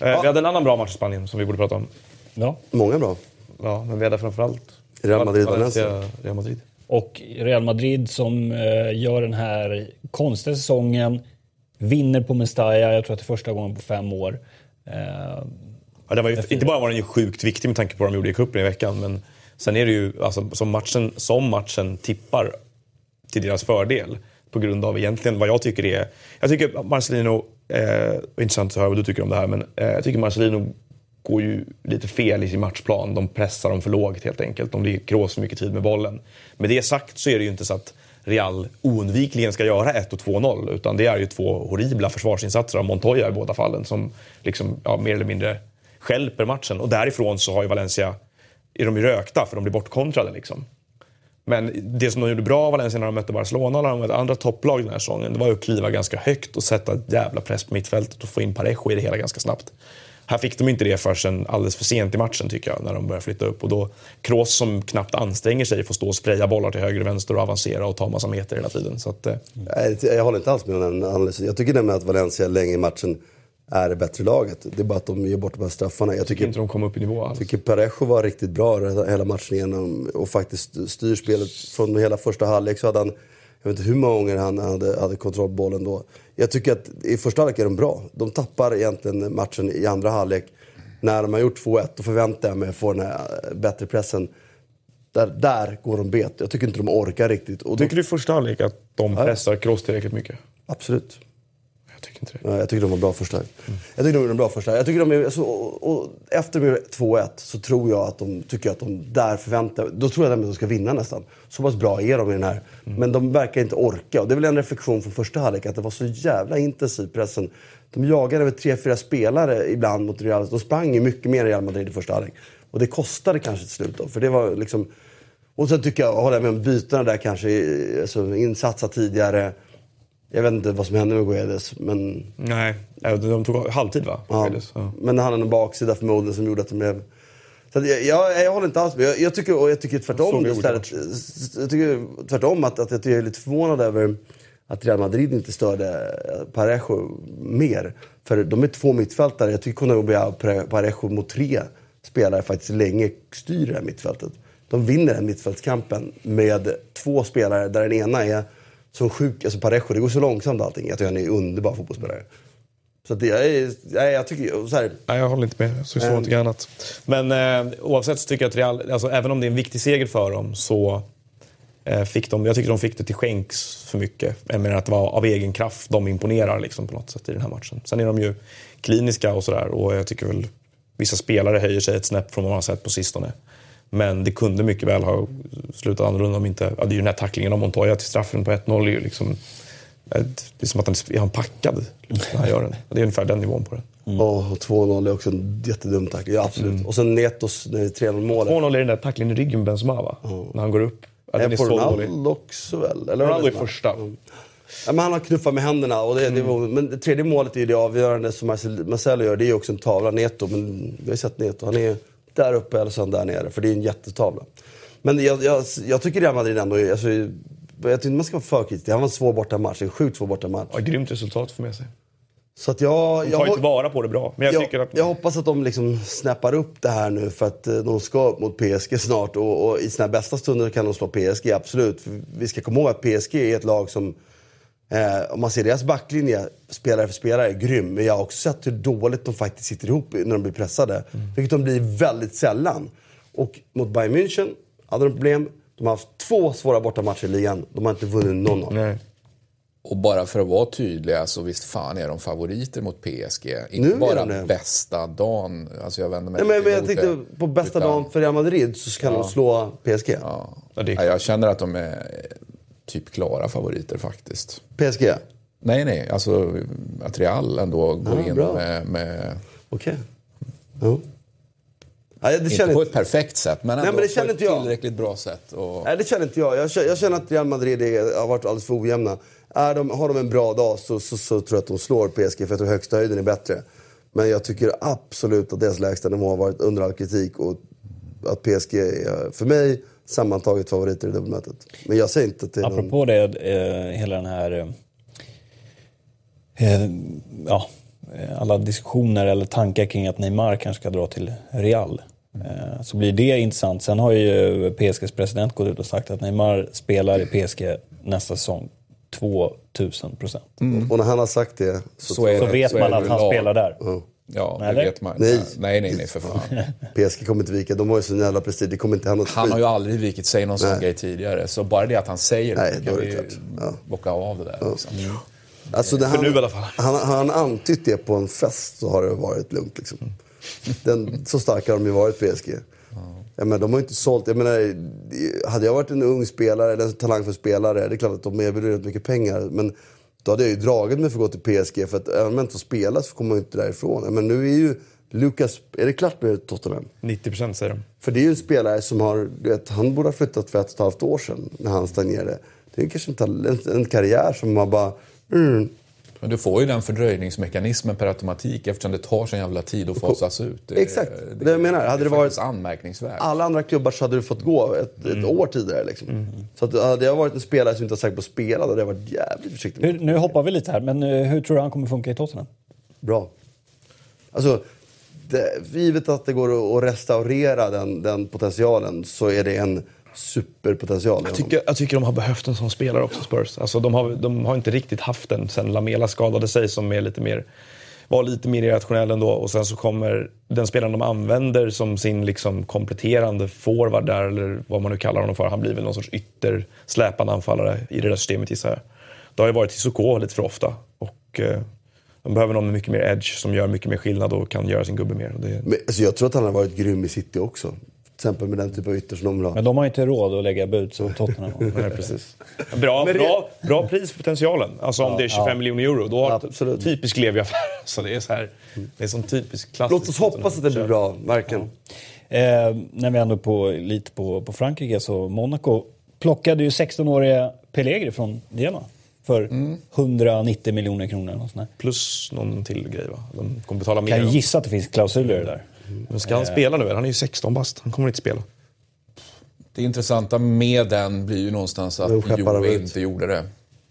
Eh, ja. Vi hade en annan bra match i Spanien som vi borde prata om. Ja. Många bra. Ja, men vi hade framförallt Real Madrid Valencia. Real Madrid. Och Real Madrid som eh, gör den här konstiga säsongen. Vinner på Mestalla, jag tror att det är första gången på fem år. Eh, ja, det var ju, inte bara var den ju sjukt viktig med tanke på vad de gjorde i cupen i veckan, men sen är det ju alltså, som, matchen, som matchen tippar till deras fördel på grund av egentligen vad jag tycker är... Jag tycker Marcelino Eh, intressant att höra vad du tycker om det här, men eh, jag tycker Marcelino går ju lite fel i sin matchplan. De pressar dem för lågt helt enkelt. De ligger krås för mycket tid med bollen. Med det sagt så är det ju inte så att Real oundvikligen ska göra 1 och 2-0. Utan det är ju två horribla försvarsinsatser av Montoya i båda fallen som liksom, ja, mer eller mindre skälper matchen. Och därifrån så har ju Valencia, är de ju rökta för de blir bortkontrade liksom. Men det som de gjorde bra Valencia när de mötte Barcelona och de mötte andra topplag den här säsongen, det var att kliva ganska högt och sätta ett jävla press på mittfältet och få in Parejo i det hela ganska snabbt. Här fick de inte det förrän alldeles för sent i matchen tycker jag, när de började flytta upp. Och då, Kroos som knappt anstränger sig får stå och spraya bollar till höger och vänster och avancera och ta massa meter hela tiden. Så att, eh. Jag håller inte alls med om den analysen. Jag tycker nämligen att Valencia länge i matchen är det bättre laget. Det är bara att de ger bort de här straffarna. Jag tycker inte de kom upp i nivå alls. Jag tycker Parejo var riktigt bra hela matchen igenom och faktiskt styr spelet från hela första halvlek. Så hade han, jag vet inte hur många gånger han hade, hade kontrollbollen då. Jag tycker att i första halvlek är de bra. De tappar egentligen matchen i andra halvlek. När de har gjort 2-1 då förväntar jag mig att få den här bättre pressen. Där, där går de bet. Jag tycker inte de orkar riktigt. Och tycker du i första halvlek att de pressar Kroos tillräckligt mycket? Absolut. Jag tycker inte det. jag tycker de var bra första. Mm. Jag tycker de gjorde en bra första. Jag tycker de, alltså, och, och efter 2-1 så tror jag att de tycker att de där förväntar Då tror jag att de ska vinna nästan. Så pass bra är de i den här. Mm. Men de verkar inte orka. Och det är väl en reflektion från första halvlek att det var så jävla intensiv pressen. De jagade över tre, fyra spelare ibland mot Real. De sprang ju mycket mer i Real Madrid i första halvlek. Och det kostade kanske till slut då. För det var liksom... Och sen tycker jag, håller jag med om bytena där kanske. Alltså, insatsa tidigare. Jag vet inte vad som hände med Guedes, men... Nej, de tog halvtid va? Ja. ja. Men han hade en baksida förmodligen som gjorde att de blev... Så jag, jag, jag håller inte alls med. Jag, jag, tycker, och jag tycker tvärtom istället. Jag tycker tvärtom att, att jag är lite förvånad över att Real Madrid inte störde Parejo mer. För de är två mittfältare. Jag tycker Konobia och Parejo mot tre spelare faktiskt länge styr det här mittfältet. De vinner den mittfältskampen med två spelare där den ena är som sjuk. Alltså Parejo, det går så långsamt allting. Jag tycker han är underbar fotbollsspelare. Så att det, jag, jag, jag tycker... Så här, Nej, jag håller inte med. Jag såg så någonting annat. Men eh, oavsett så tycker jag att Real, alltså, även om det är en viktig seger för dem så eh, fick de, jag tycker de fick det till skänks för mycket. Jag menar att det var av egen kraft de imponerar liksom, på något sätt i den här matchen. Sen är de ju kliniska och sådär och jag tycker väl vissa spelare höjer sig ett snäpp från vad man har sett på sistone. Men det kunde mycket väl ha slutat annorlunda om inte... Ja, det är ju den här tacklingen av Montoya till straffen på 1-0 är ju liksom... Det är som att han är han packad när han gör den. Det är ungefär den nivån på det. Mm. Oh, och 2-0 är också en jättedum tackling. Ja, absolut. Mm. Och sen Netos 3-0 målet. 2-0 är den där tacklingen i ryggen med Benzema va? Oh. När han går upp. Ja, är på Ronaldo också väl? Eller Ronaldo är första. Mm. Ja, men han har knuffat med händerna. Och det, mm. det, men det tredje målet är det avgörande som Marcelo gör. Det är också en tavla. Neto, men vi har sett Neto. Han är där uppe eller så där nere. För det är en jättetavla. Men jag, jag, jag tycker Real Madrid ändå... Alltså, jag tycker man ska vara för kritisk. Det här var en svår bortamatch. En sjukt svår bortamatch. Ja, grymt resultat för med sig. Så att jag, de tar jag, tillvara på det bra. Men jag, jag, tycker att... jag hoppas att de liksom snappar upp det här nu för att eh, de ska upp mot PSG snart. Och, och i sina bästa stunder kan de slå PSG, absolut. För vi ska komma ihåg att PSG är ett lag som Eh, om man ser deras backlinje, spelare för spelare, är grym. Men jag har också sett hur dåligt de faktiskt sitter ihop när de blir pressade. Mm. Vilket de blir väldigt sällan. Och mot Bayern München hade de problem. De har haft två svåra bortamatcher i ligan. De har inte vunnit någon av dem. Och bara för att vara tydliga så visst fan är de favoriter mot PSG. Inte nu bara bästa dagen. Alltså jag vänder mig Nej, men, men jag tänkte på bästa utan, dagen för Real Madrid så kan ja. de slå PSG. Ja. Ja, jag känner att de är typ klara favoriter faktiskt. PSG? Nej, nej. Alltså att Real ändå går in bra. med... med... Okej. Okay. Ja. Ja, inte känner... på ett perfekt sätt, men ändå Nej, men det på ett tillräckligt bra sätt. Och... Nej, det känner inte jag. Jag, jag känner att Real Madrid är, har varit alldeles för ojämna. Är de, har de en bra dag så, så, så, tror jag att de slår PSG, för jag tror högsta höjden är bättre. Men jag tycker absolut att deras lägsta nivå har varit under all kritik. Och att PSG är, för mig, sammantaget favoriter i dubbelmötet. Men jag säger inte att det är Apropå någon... det, eh, hela den här... Eh, eh, ja, alla diskussioner eller tankar kring att Neymar kanske ska dra till Real. Eh, så blir det intressant. Sen har ju PSGs president gått ut och sagt att Neymar spelar i PSG nästa säsong. 2000 procent. Mm. Och när han har sagt det så, så, så vet så man att han spelar där. Mm. Ja, Eller? det vet man. Nej. nej, nej, nej för fan. PSG kommer inte vika. De har ju sån jävla prestige. Det kommer inte hända Han har ju aldrig vikit sig någon sån grej tidigare. Så bara det att han säger nej, det, kan vi ja. bocka av det där. Ja. Liksom. Mm. Alltså, för han, nu i alla fall. Han, han antytt det på en fest så har det varit lugnt. Liksom. Den, så starka har de ju varit, PSG. Ja, men de har inte sålt. Jag menar, hade jag varit en ung spelare, eller en talangfull spelare, det är klart att de erbjuder rätt mycket pengar. Men då hade jag ju dragit mig för att gå till PSG. För att även om jag inte får spela så kommer man inte därifrån. Men nu är ju Lucas, är det klart med Tottenham? 90 procent säger de. För det är ju en spelare som har, vet, han borde ha flyttat för ett och ett halvt år sedan när han stagnerade. Det är kanske en, en, en karriär som man bara... Mm. Men du får ju den fördröjningsmekanismen per automatik eftersom det tar så jävla tid att fasas ut. Det, Exakt, det, det jag menar. Hade det, det varit anmärkningsvärt. alla andra klubbar så hade du fått gå ett, mm. ett år tidigare. Liksom. Mm. Så att, hade jag varit en spelare som inte var säker på att spela hade jag varit jävligt försiktig. Hur, nu hoppar vi lite här, men eh, hur tror du han kommer funka i Tottenham? Bra. Alltså, det, givet att det går att restaurera den, den potentialen så är det en superpotential. Jag tycker, jag tycker de har behövt en sån spelare också, Spurs. Alltså, de, har, de har inte riktigt haft den sen Lamela skadade sig som är lite mer, var lite mer irrationell ändå. Och sen så kommer den spelaren de använder som sin liksom kompletterande forward där, eller vad man nu kallar honom för. Han blir väl någon sorts ytter släpande anfallare i det där systemet gissar jag. Det har ju varit Sissoko lite för ofta. Och, eh, de behöver någon med mycket mer edge som gör mycket mer skillnad och kan göra sin gubbe mer. Det... Men, alltså, jag tror att han har varit grym i City också. Till exempel med den typ av ytter som de vill ha. Men de har inte råd att lägga bud som Tottenham Nej, precis. Bra, bra, bra pris för potentialen. Alltså om ja, det är 25 ja. miljoner euro, då har Absolut. typisk Levi-affär. Så det är så här, det är som typisk klassisk... Låt oss hoppas att det blir bra, verkligen. Ja. Eh, när vi ändå på, lite på, på Frankrike så Monaco plockade ju 16-åriga Pellegri från Genoa för mm. 190 miljoner kronor. Plus någon till grej va? De kommer betala mer. Kan jag gissa att det finns klausuler där. Men ska han eh. spela nu? Han är ju 16 bast. Han kommer inte spela. Det intressanta med den blir ju någonstans att Juve inte gjorde det.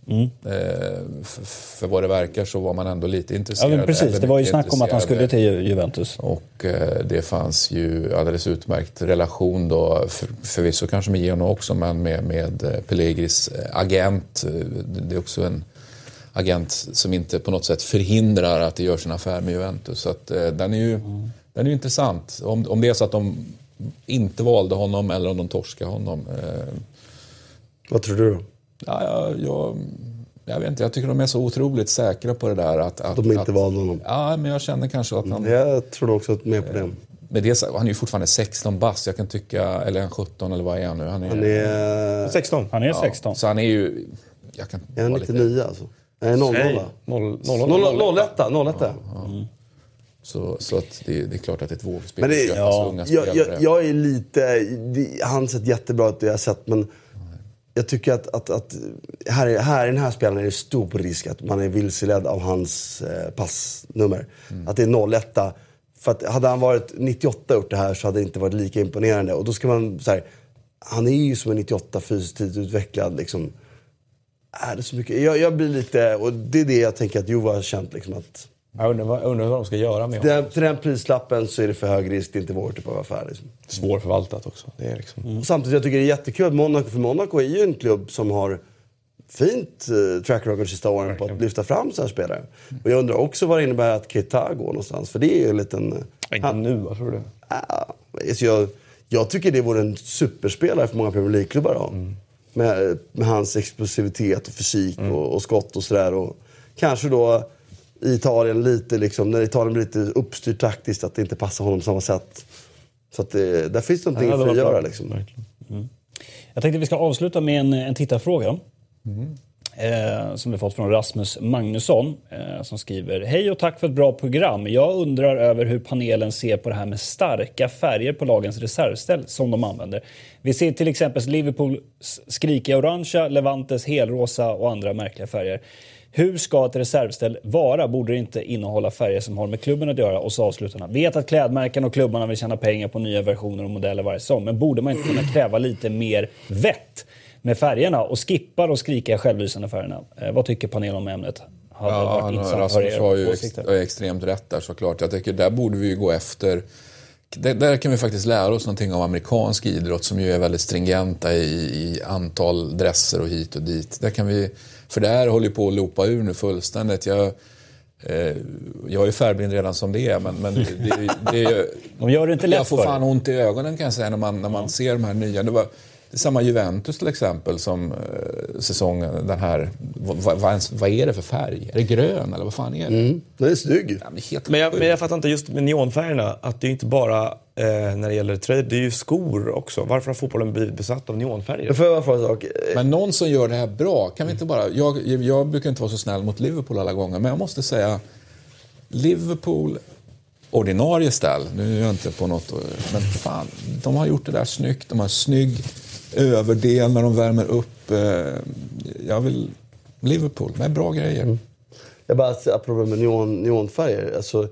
Mm. Eh, för vad det verkar så var man ändå lite intresserad. Ja, precis. Det var ju snack om att han skulle till Juventus. Och eh, det fanns ju alldeles utmärkt relation då, för, förvisso kanske med Genoa också, men med, med Pellegris agent. Det är också en agent som inte på något sätt förhindrar att det görs en affär med Juventus. Så att, den är ju... Mm den är ju intressant. Om, om det är så att de inte valde honom eller om de torskade honom. Eh, Vad tror du då? Ja, jag, jag, jag, vet inte, jag tycker de är så otroligt säkra på det där. Att, att de inte att, valde honom? Ja, men jag känner kanske att han... Jag tror också med på det. Eh, men det, han är ju fortfarande 16 bass. Jag kan tycka, eller han 17 eller vad är han nu? Han är, han är 16. Han är 16. så han är ju... Jag kan är han 99 lite... alltså? Nej, 00 0 01 01 så, så att det, det, är klart att det är ett vågspel. Men det, ja, jag, jag, jag, är lite... Det, han sett jättebra ut, det jag har sett. Men jag tycker att, att, att här, här i den här spelaren är det stor risk att man är vilseledd av hans eh, passnummer. Mm. Att det är 01 För att hade han varit 98 och gjort det här så hade det inte varit lika imponerande. Och då ska man så här, Han är ju som en 98 fysiskt utvecklad. Liksom. Är det så mycket? Jag, jag blir lite... Och det är det jag tänker att Jova har känt. Liksom, att jag undrar, vad, undrar vad de ska göra med honom. Till den prislappen så är det för hög risk. Det är inte vår typ av affär. Liksom. Svårförvaltat också. Det är liksom... mm. Samtidigt jag tycker det är jättekul. Monaco, för Monaco är ju en klubb som har fint uh, track record sista åren Verkligen. på att lyfta fram sina spelare. Och jag undrar också vad det innebär att Keita går någonstans. För det är ju en liten... Uh, inte han, nu, vad tror du? Alltså jag, jag tycker det vore en superspelare för många Premier League-klubbar att mm. med, med hans explosivitet och fysik mm. och, och skott och sådär. kanske då i Italien lite liksom, när Italien blir lite uppstyrt taktiskt, att det inte passar honom på samma sätt. Så att det, där finns någonting ja, att göra liksom. Mm. Jag tänkte att vi ska avsluta med en, en tittarfråga. Mm. Eh, som vi fått från Rasmus Magnusson eh, som skriver Hej och tack för ett bra program. Jag undrar över hur panelen ser på det här med starka färger på lagens reservställ som de använder. Vi ser till exempel Liverpools skrikiga orangea, Levantes helrosa och andra märkliga färger. Hur ska ett reservställ vara? Borde det inte innehålla färger som har med klubben att göra? Och så avslutar Vet att klädmärken och klubbarna vill tjäna pengar på nya versioner och modeller varje säsong. Men borde man inte kunna kräva lite mer vett med färgerna och skippa de skrikiga självlysande färgerna? Eh, vad tycker panelen om ämnet? Hade ja, varit intressant Rasmus har ju ex extremt rätt där såklart. Jag tycker där borde vi gå efter där, där, kan vi faktiskt lära oss någonting av amerikansk idrott som ju är väldigt stringenta i, i antal dresser och hit och dit. Där kan vi för det här håller på att loopa ur nu fullständigt. Jag, eh, jag är färgblind redan som det är, men, men det, det, det, De gör det inte lätt Jag får fan ont i ögonen kan jag säga när man, när man ser de här nya. Det var, det är samma Juventus till exempel som eh, säsongen den här. Vad, vad, vad, är det för färg? Är det grön eller vad fan är det? Mm, den är snygg. Ja, men, men, jag, men jag fattar inte just med neonfärgerna att det är inte bara eh, när det gäller tröjor, det är ju skor också. Varför har fotbollen blivit besatt av neonfärger? Får jag en sak? Men någon som gör det här bra, kan vi inte bara... Jag, jag brukar inte vara så snäll mot Liverpool alla gånger, men jag måste säga Liverpool ordinarie ställ. Nu är jag inte på något... Men fan, de har gjort det där snyggt. De har snygg överdel när de värmer upp. Eh, jag vill... Liverpool med bra grejer. Mm. Jag bara, apropå med neon, neonfärger. Alltså,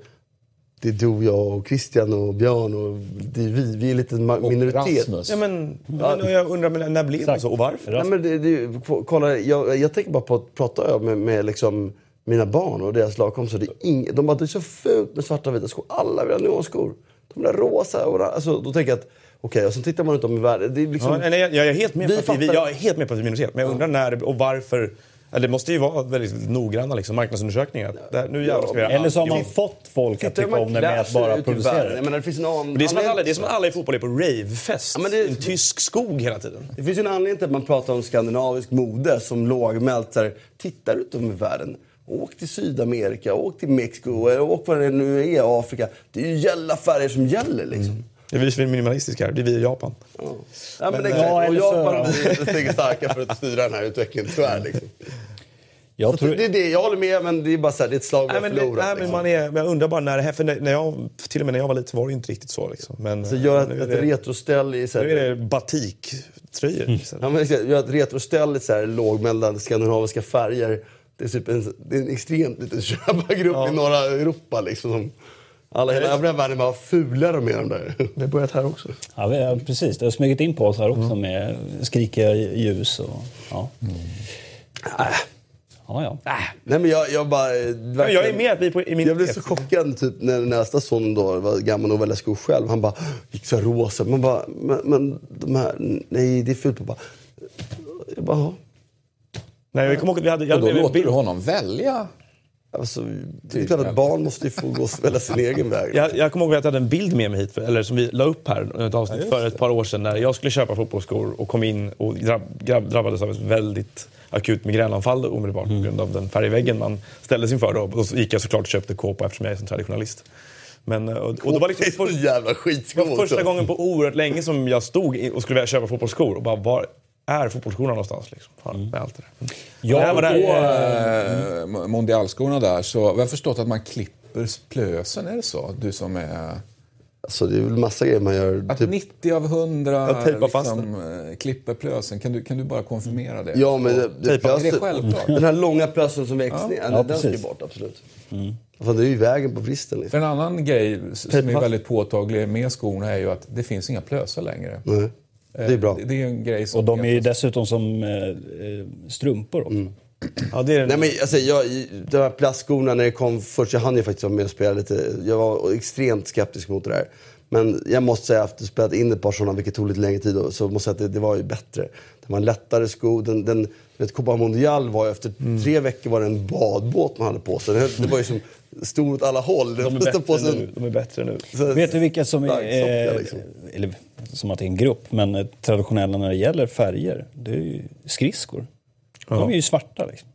det är du, jag och Christian och Björn och det är vi. Vi är lite minoritet. Och Rasmus. Ja, men, men, jag undrar, men när blev det så och varför? Nej, men det, det, kolla, jag, jag tänker bara på att prata med, med liksom mina barn och deras lagkompisar. Det de bara, det är så fult med svarta och vita skor. Alla vill ha neonskor. De vill ha rosa. Och, alltså, då tänker jag att Okej, okay, och sen tittar man runt om i världen. Det är liksom, ja, nej, jag, jag, är helt med på att vi, jag är helt med på att vi minoritet. Men jag undrar när och varför det måste ju vara väldigt noggranna liksom, marknadsundersökningar. Där, nu ja, ska vi Eller så har man fått folk att tycka om det med att bara producera det. det, finns en det, är som att alla, det är som att alla i fotboll är på ravefest ja, i en tysk skog hela tiden. Det finns ju en anledning till att man pratar om skandinavisk mode som lågmält. Så här, titta ut över världen. Åk till Sydamerika, åk till Mexiko, åk var det nu är, Afrika. Det är ju gälla färger som gäller liksom. Mm. Det är vi som är minimalistiska här. Det är vi i Japan. Ja, ja men, men exakt. Ja, och Japan är steget starka för att styra den här utvecklingen, tyvärr. Liksom. Jag, tror... det är det, jag håller med, men det är bara så här, det är ett slag vi har förlorat. Nej, men man är, men jag undrar bara när det här, för när jag, till och med när jag var liten var det inte riktigt så. Liksom. Men, så gör ett, ett retroställ i... Så här, nu är det batiktröjor. Mm. Ja, men gör ett retroställ i så här, lågmälda skandinaviska färger. Det är, typ en, det är en extremt liten köpargrupp ja. i norra Europa. Liksom, som, alla hela övriga världen var fulare med de där. Vi har börjat här också. Ja, vi har, precis. Det har smugit in på oss här också mm. med skrikiga ljus. Och, ja. Mm. Äh. Ja, ja. Äh. Nej, men jag, jag bara... Verkligen, jag är med vi på, i min Jag blev så chockad typ, när nästa son då var gammal och välja skor själv. Han bara gick så rosa. Man bara, men, men de här, nej det är fult. Jag bara, jag bara, Nej, jag kommer ihåg att vi hade... Jag och då låter du honom välja? Alltså, det är klart att barn måste få gå och välja sin egen väg. Jag, jag kommer ihåg att jag hade en bild med mig hit, eller som vi la upp här, ett avsnitt ja, för ett par år sedan, när jag skulle köpa fotbollsskor och kom in och drabb, drabbades av ett väldigt akut migränanfall omedelbart mm. på grund av den färgväggen man ställdes inför. Då. Och så gick jag såklart och köpte kåpa eftersom jag är en traditionalist. Men, och, och då var liksom för, jävla skitskor. var första gången på oerhört länge som jag stod och skulle vilja köpa fotbollsskor och bara var är fotbollsskorna någonstans? Liksom, mm. med allt det där. Ja, var där, på äh, mondialskorna där så jag har förstått att man klipper plösen, är det så? Du som är... Alltså det är väl massa grejer man gör. Att typ... 90 av 100 liksom, eh, klipper plösen, kan du, kan du bara konfirmera det? Ja, men det, det, plösen, det självklart. Den här långa plösen som växer ja. ner, ja, den ska ju bort absolut. Mm. Alltså, det är ju vägen på vristen. Liksom. För en annan grej som är väldigt påtaglig med skorna är ju att det finns inga plösar längre. Nej. Det är bra. Det är en grej som och de är ju dessutom som eh, strumpor också. Mm. Ja, det är... Nej, men, alltså, jag, de här plastskorna när det kom först, jag hann ju faktiskt vara med och spela lite. Jag var extremt skeptisk mot det där. Men jag måste säga, efter att spelat in ett par sådana, vilket tog lite längre tid, så måste jag säga att det, det var ju bättre. Det var en lättare sko. Den, den, vet, Copa Mondial var ju efter mm. tre veckor var det en badbåt man hade på sig. Det, det var ju som stor åt alla håll. De är bättre nu. De är bättre nu. Så, Vet du vilka som är, eh, liksom. eller som att det är en grupp, men eh, traditionella när det gäller färger? Det är ju skridskor. Ja. De är ju svarta liksom.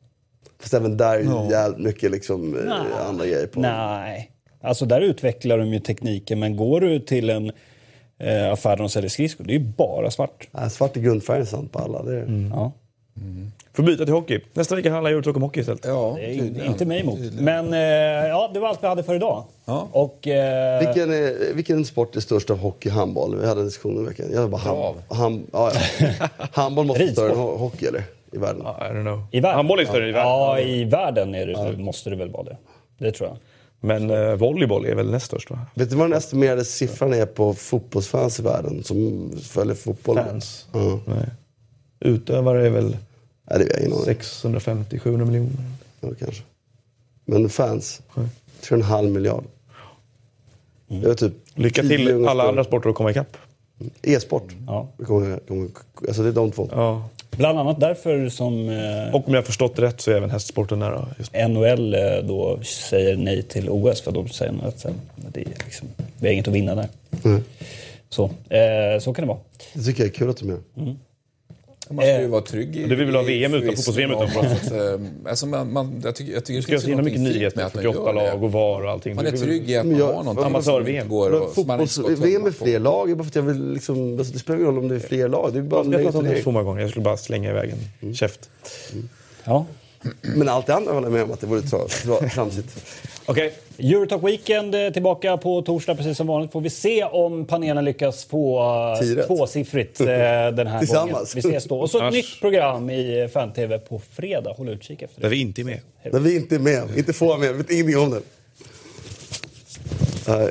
Fast även där är ju ja. jävligt mycket liksom, eh, Nej. andra grejer på. Nej, alltså där utvecklar de ju tekniken, men går du till en eh, affär där de säljer skridskor, det är ju bara svart. Ja, svart är grundfärgen sant på alla. Det är... mm. Ja. Mm. Får byta till hockey. Nästa vecka handlar Eurotalk om hockey istället. Ja, det är inte mig emot. Men eh, ja, det var allt vi hade för idag. Ja. Och, eh... vilken, är, vilken sport är störst av hockey och handboll? Vi hade en diskussion i veckan. Jag bara ham, ham, ja, ja. handboll måste vara större än hockey, eller? I världen? I don't know. I världen? Handboll är större i världen. Ja, i världen är det, måste det väl vara det. Det tror jag. Men eh, volleyboll är väl näst störst va? Vet du vad den estimerade siffran är på fotbollsfans i världen som följer fotboll? Fans? Uh. Nej. Utövare är väl Ja, det är 650-700 miljoner. Ja, kanske. Men fans, Nej. 3,5 miljard. Mm. Det typ Lycka till alla andra sporter att komma ikapp. Mm. E-sport. Ja. alltså det är de två. Ja. Bland annat därför som... Eh, och om jag har förstått rätt så är även hästsporten nära. Just. NHL eh, då säger nej till OS för de säger att det är liksom, vi har inget att vinna där. Mm. Så, eh, så kan det vara. Det tycker jag är kul att de gör. Mm. Man ska ju vara trygg i... Du vill väl ha VM utan fotbolls-VM utan? Alltså man, man, jag tycker, jag tycker det finns så mycket nyheter, 48 lag och VAR och allting. Man är trygg i att man har någonting Amatör-VM. Fotbolls-VM är fler lag, bara för att jag vill liksom... Alltså det spelar ingen roll om det är fler lag. Det är bara jag har pratat om det så många gånger, jag skulle bara slänga iväg en mm. käft. Mm. Ja. Men allt det andra håller jag med om att det vore tramsigt. Okej, okay. Eurotalk Weekend eh, tillbaka på torsdag precis som vanligt. Får vi se om panelen lyckas få Tiret. tvåsiffrigt eh, den här Tillsammans. gången. Vi ses då. Och så ett nytt program i Fan-TV på fredag. Håll utkik efter det. Där vi inte är med. Där vi inte är med. Inte får med. Vet ingenting om det. Nej.